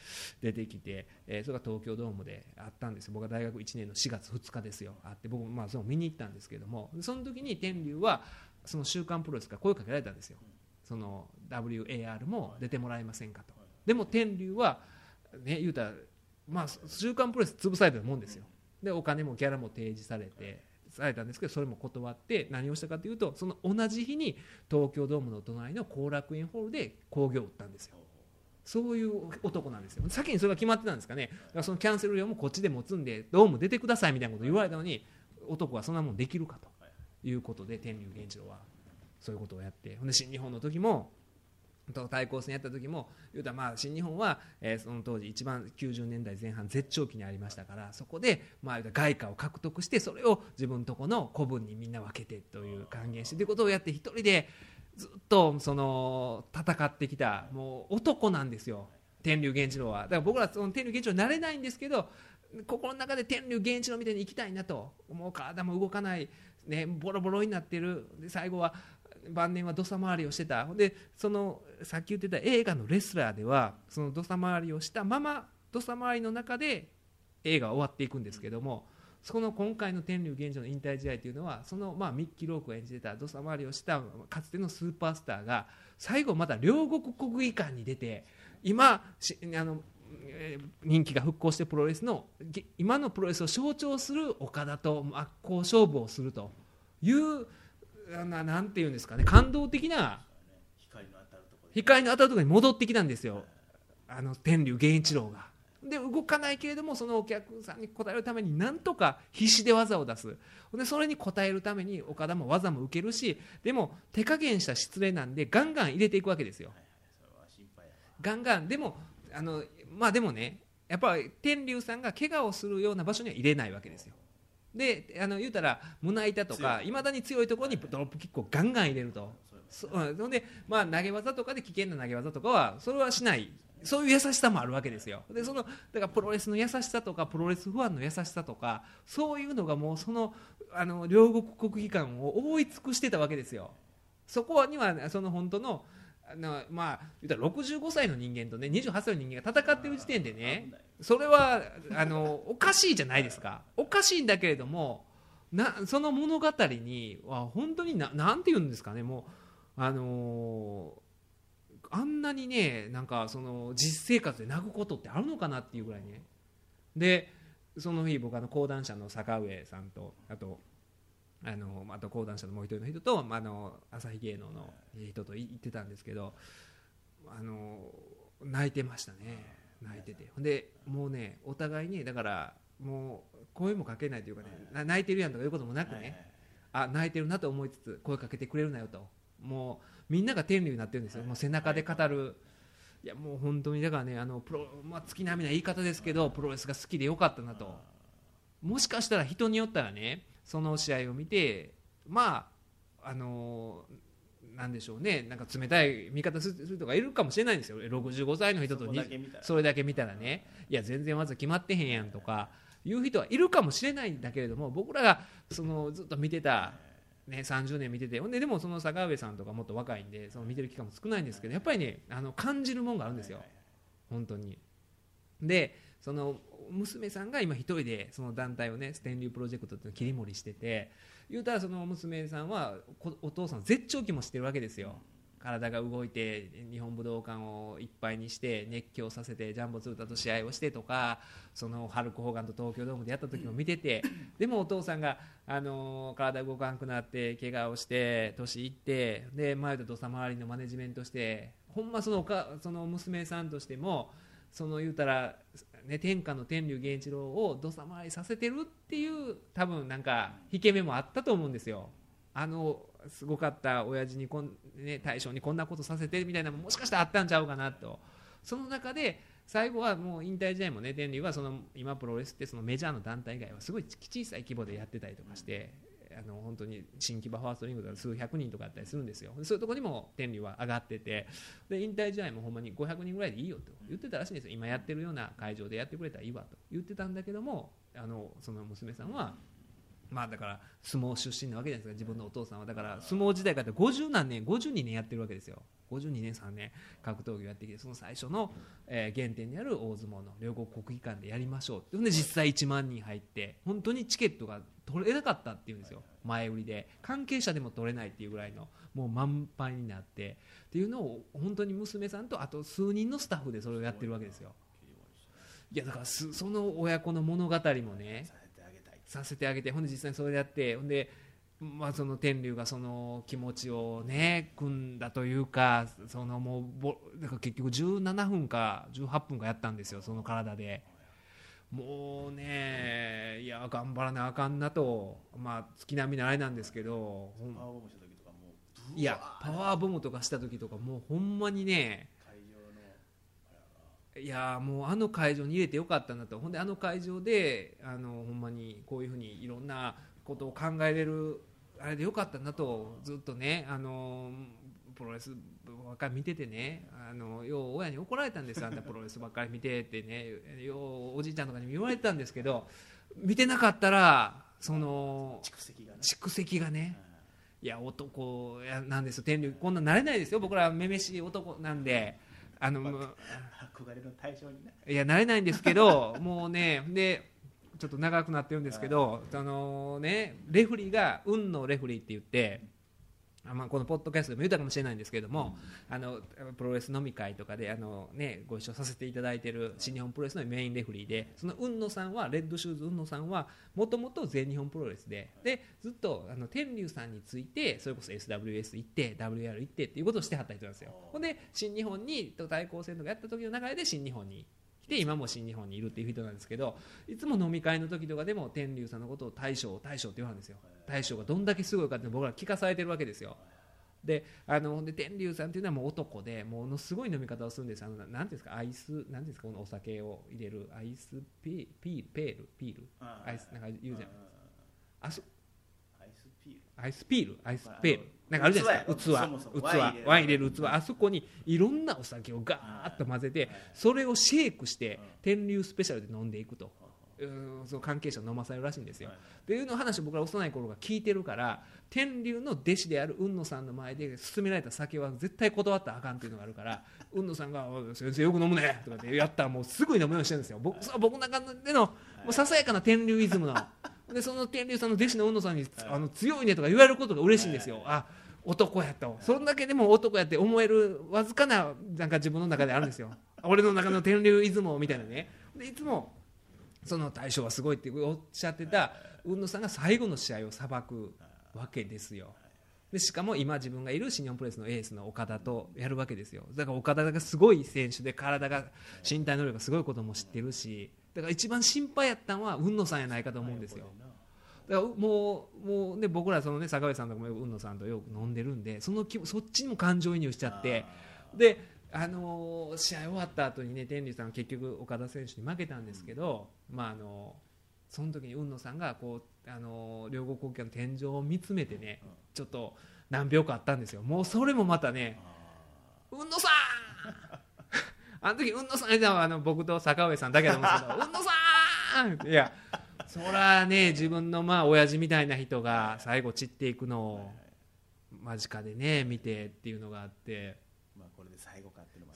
出てきて、えそれが東京ドームであったんです僕が大学1年の4月2日ですよ。あって僕もまあそれを見に行ったんですけどもその時に天竜はその週刊プロレスから声をかけられたんですよ。その WAR も出てもらえませんかと。でも天竜はね言うたらまあ週刊プロレス潰されたもんですよ。でお金もギャラも提示されてされたんですけどそれも断って何をしたかというとその同じ日に東京ドームの隣の後楽園ホールで興行を打ったんですよ。そういう男なんですよ。先にそれが決まってたんですかね。だからそのキャンセル料もこっちで持つんでドーム出てくださいみたいなこと言われたのに男はそんなもんできるかということで天竜源一郎はそういうことをやって。ほんで新日本の時もと対抗戦やった時も言うたらまあ新日本は、えーその当時一番90年代前半絶頂期にありましたからそこで、まあ、外貨を獲得してそれを自分とこの古文にみんな分けてという還元してということをやって一人でずっとその戦ってきたもう男なんですよ。天竜源一郎は。だから僕らその天竜源一郎になれないんですけど心の中で天竜源一郎みたいに生きたいなと。もう体も動かない、ね、ボロボロになってる。で最後は晩年は土佐回りをしてた。でそのさっき言ってた映画のレスラーではその土佐回りをしたまま土佐回りの中で映画は終わっていくんですけどもその今回の天竜源一郎の引退試合というのはそのまあミッキー・ロークが演じてた土佐回りをしたかつてのスーパースターが最後また両国国技館に出て今あのえー人気が復興してプロレスの今のプロレスを象徴する岡田と真っ向勝負をするというななんていうんですかね。感動的な光の当たるところ。で光の当たるところに戻ってきたんですよ。あの天竜源一郎が。で動かないけれどもそのお客さんに応えるためになんとか必死で技を出す。でそれに応えるために岡田も技も受けるしでも手加減した失礼なんでガンガン入れていくわけですよ。ガンガン。でもあのまあでもねやっぱり天竜さんが怪我をするような場所には入れないわけですよであの言うたら胸板とか強い。いまだに強いところにドロップキックをガンガン入れると。そうんで、まあ、投げ技とかで危険な投げ技とかはそれはしない。そういう優しさもあるわけですよ。でそのだからプロレスの優しさとかプロレスファンの優しさとかそういうのがもうそのあの両国国技館を覆い尽くしてたわけですよ。そこにはその本当のあのまあ言ったら65歳の人間とね28歳の人間が戦ってる時点でねそれはあのおかしいじゃないですか。おかしいんだけれどもなその物語には本当にななんて言うんですかねもうあのーあんなにねなんかその実生活で泣くことってあるのかなっていうぐらいね。でその日僕あの講談社の坂上さんとあとあのあと講談社のもう一人の人と、まあ、あの朝日芸能の人とい行ってたんですけどあの泣いてましたね。泣いてて。ほんでもうねお互いにだからもう声もかけないというかねな泣いてるやんとかいうこともなくね、あ泣いてるなと思いつつ声かけてくれるなよと。もうみんなが天竜になってるんですよ、もう背中で語る、い。やもう本当にだからねあのプロ、まあ、月並みな言い方ですけどプロレスが好きでよかったなと。もしかしたら人によったらねその試合を見てまああのなんでしょうね。なんか冷たい見方する人がいるかもしれないんですよ。65歳の人とそれだけ見たらね。いや全然まず決まってへんやんとかいう人はいるかもしれないんだけれども僕らがそのずっと見てた、ね、30年見ててほんででもその坂上さんとかもっと若いんでその見てる期間も少ないんですけどやっぱりねあの感じるもんがあるんですよ。本当に。でその娘さんが今一人でその団体をねステンリュープロジェクトっていうのを切り盛りしてて言うたらその娘さんはお父さん絶頂期もしてるわけですよ。体が動いて日本武道館をいっぱいにして熱狂させてジャンボ鶴田と試合をしてとかそのハルク・ホーガンと東京ドームでやった時も見ててでもお父さんが、あの体動かなくなって怪我をして年いってで前と土佐回りのマネジメントしてほんまそのおかその娘さんとしてもその言うたら、ね、天下の天竜源一郎を土佐回りさせてるっていう多分なんか引け目もあったと思うんですよ。あのすごかった親父にこん、ね、大将にこんなことさせてみたいなももしかしたらあったんちゃうかなとその中で最後はもう引退試合もね天竜はその今プロレスってそのメジャーの団体以外はすごい小さい規模でやってたりとかしてあの本当に新規場ファーストリングとか数百人とかあったりするんですよ。そういうとこにも天理は上がってて。で引退試合もほんまに500人ぐらいでいいよと。言ってたらしいんですよ。今やってるような会場でやってくれたらいいわと。言ってたんだけどもあのその娘さんはまあだから相撲出身なわけじゃないですか自分のお父さんは。だから相撲時代から50何年52年やってるわけですよ。52年3年格闘技をやってきてその最初の、えー原点にある大相撲の両国国技館でやりましょうで実際1万人入って本当にチケットが取れなかったっていうんですよ。前売りで。関係者でも取れないっていうぐらいのもう満杯になって。っていうのを本当に娘さんとあと数人のスタッフでそれをやってるわけですよ。いやだからその親子の物語もねさせてあげてほんで実際にそれでやってほんで、まあ、その天竜がその気持ちをね組んだというかそのもうぼだから結局17分か18分かやったんですよその体で。もうねいや頑張らなあかんなとまあ月並みのあれなんですけどほんパワーボムした時とかもういやパワーボムとかした時とかもうほんまにねいやもうあの会場に入れてよかったなと。ほんであの会場であのほんまにこういうふうにいろんなことを考えれるあれでよかったなとずっとねあのプロレスばっかり見ててねあのよう親に怒られたんです。よあんたプロレスばっかり見てってねようおじいちゃんとかにも言われてたんですけど見てなかったらその蓄積がね。蓄積がねいや男やなんですよ。天竜こんなんなれないですよ。僕らめめしい男なんであの憧れの対象にねいやなれないんですけど もうねでちょっと長くなってるんですけどあのねレフリーが運のレフリーって言ってあまあ、このポッドキャストでも言ったかもしれないんですけれども、あのプロレス飲み会とかであの、ね、ご一緒させていただいている新日本プロレスのメインレフリーでその雲野さんはレッドシューズ雲野さんはもともと全日本プロレスででずっとあの天竜さんについてそれこそ SWS 行って WR 行ってっていうことをしてはった人なんですよ。ほんで新日本に対抗戦とかやった時の流れで新日本に来て今も新日本にいるっていう人なんですけどいつも飲み会の時とかでも天竜さんのことを大将大将って言わはるんですよ。大将がどんだけすごいかって僕ら聞かされてるわけですよ。であので天竜さんっていうのはもう男でものすごい飲み方をするんですあのななんていうんですかアイスなんですかこのお酒を入れるアイスピピペールピール？アイスなんか言うじゃん。あそアイスピール。アイスピールアイスペールなんかあるじゃないですか。器器。ワイン入れる。器。あそこにいろんなお酒をガーッと混ぜてそれをシェイクして天竜スペシャルで飲んでいくと。うん。その関係者飲まされるらしいんですよ。はい。っていうの話を僕ら幼い頃が聞いてるから天竜の弟子である雲野さんの前で勧められた酒は絶対断ったらあかんっていうのがあるから 雲野さんがおい「先生よく飲むね」とかってやったらもうすぐに飲むようにしてるんですよ。僕僕の中でのもうささやかな天竜イズムのでその天竜さんの弟子の雲野さんに「あの強いね」とか言われることが嬉しいんですよ。あ男やと。そんだけでも男やって思えるわずかななんか自分の中であるんですよ。俺の中の天竜イズムみたいなね。でいつもその大将はすごいっておっしゃってた雲野さんが最後の試合をさばくわけですよ。でしかも今自分がいる新日本プロレスのエースの岡田とやるわけですよ。だから岡田がすごい選手で体が身体能力がすごいことも知ってるしだから一番心配やったのは雲野さんやないかと思うんですよ。だからもうもう、ね、僕らその、ね、坂上さんとかも雲野さんとよく飲んでるんでその気そっちにも感情移入しちゃってで、あのー試合終わった後にね天竜さんは結局岡田選手に負けたんですけど、まああのその時に雲野さんがこう、あのー両国国旗の天井を見つめてねちょっと何秒かあったんですよ。もうそれもまたね雲野さんあの時雲野さんのはあの僕と坂上さんだけだと思うんですけど雲野さんいやそらね自分のまあ親父みたいな人が最後散っていくのを間近でね見てっていうのがあって。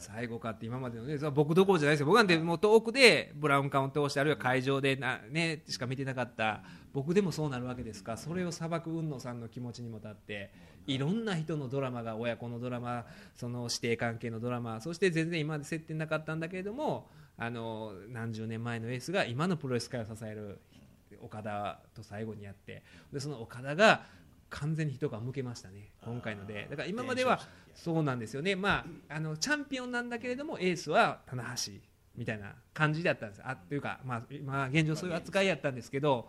最後かって今までのね僕どころじゃないですよ。僕なんてもう遠くでブラウン管を通してあるいは会場でな、ね、しか見てなかった。僕でもそうなるわけですか。らそれを裁く雲野さんの気持ちにも立っていろんな人のドラマが親子のドラマその師弟関係のドラマそして全然今まで接点なかったんだけれどもあの何十年前のエースが今のプロレス界を支える岡田と最後にやってでその岡田が完全に人が向けましたね今回ので。だから今まではそうなんですよね。まああのチャンピオンなんだけれどもエースは棚橋みたいな感じだったんです。あというかまあ今現状そういう扱いやったんですけど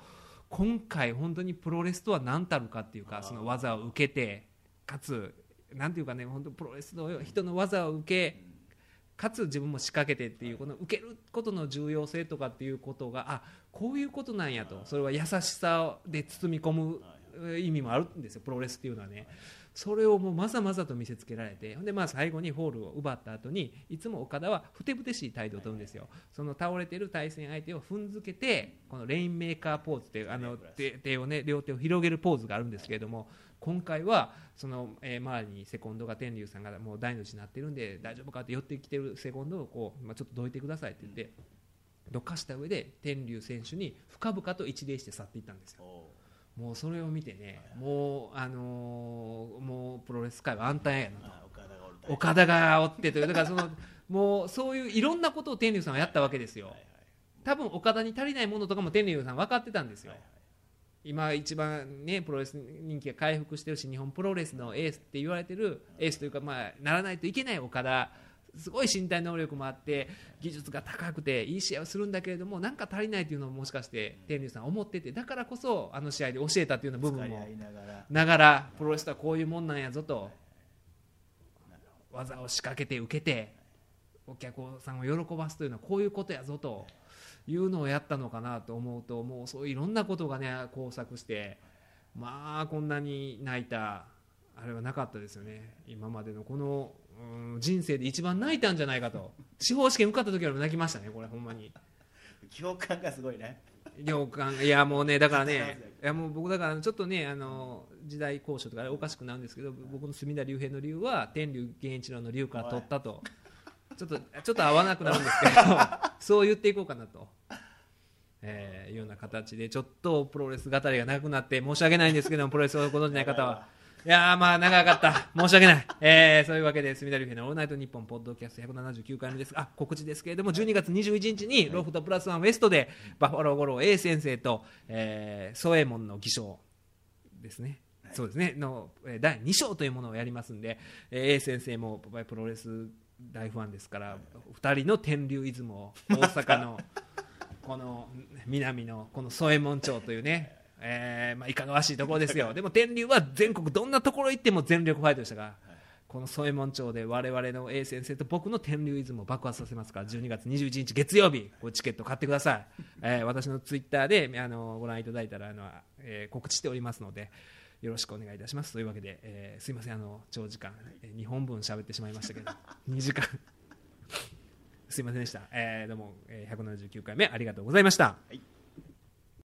今回本当にプロレスとは何たるかっていうかその技を受けてかつなんていうかね本当プロレスの人の技を受けかつ自分も仕掛けてっていうこの受けることの重要性とかっていうことがあこういうことなんやと。それは優しさで包み込む意味もあるんですよプロレスっていうのはね。それをもうまざまざと見せつけられてでまあ最後にフォールを奪った後にいつもオカダはふてぶてしい態度を取るんですよ。その倒れてる対戦相手を踏んづけてこのレインメーカーポーズっていうあの手手をね両手を広げるポーズがあるんですけれども今回はその、えー周りにセコンドが天龍さんがもう大の字になってるんで大丈夫かって寄ってきてるセコンドをこう、まあ、ちょっとどいてくださいって言ってどかした上で天竜選手に深々と一礼して去っていったんですよ。おもうそれを見てねもうあのーもうプロレス界は安泰やなと。あ岡田がおってというだからそのもうそういういろんなことを天竜さんはやったわけですよ。多分岡田に足りないものとかも天竜さん分かってたんですよ。今一番ねプロレス人気が回復してるし日本プロレスのエースって言われてるエースというかまあならないといけない岡田すごい身体能力もあって技術が高くていい試合をするんだけれどもなんか足りないというのをもしかして天竜さん思っててだからこそあの試合で教えたというような部分もながら。ながらプロレスとはこういうもんなんやぞと技を仕掛けて受けてお客さんを喜ばすというのはこういうことやぞというのをやったのかなと思うともうそういろんなことがね交錯してまあこんなに泣いたあれはなかったですよね。今までのこの、うん人生で一番泣いたんじゃないかと。司法試験受かった時よりも泣きましたねこれほんまに。共感がすごいね。良感いやもうねだからね いやもう僕だからちょっとねあの時代交渉とかおかしくなるんですけど僕の隅田竜平の竜は天竜源一郎の竜から取ったと。ちょっとちょっと合わなくなるんですけど そう言っていこうかなと。えーいうような形でちょっとプロレス語りがなくなって申し訳ないんですけどもプロレスをご存じない方はいやーまあ長かった。申し訳ない、えーそういうわけで隅田竜平の「オールナイトニッポン」ポッドキャスト179回目です。あ告知ですけれども12月21日にロフトプラスワンウエストでバファロー五郎 A 先生と、えー、ソエモンの偽証ですね。そうですね。のえー第2章というものをやりますんで、えー A 先生もプロレス大ファンですから2人の天竜出雲大阪の この南のこの添右衛門町というね、えーまあ、いかがわしいところですよ。でも天竜は全国どんなところ行っても全力ファイトでしたから、この添右衛門町で我々の A 先生と僕の天竜出雲を爆発させますから12月21日月曜日これチケット買ってください、えー私のツイッターであのご覧いただいたらあの、えー告知しておりますのでよろしくお願いいたします。というわけで、えーすいません。あの長時間、え2本分喋ってしまいましたけど 2時間。すいませんでした、えーどうも、えー179回目ありがとうございました。はい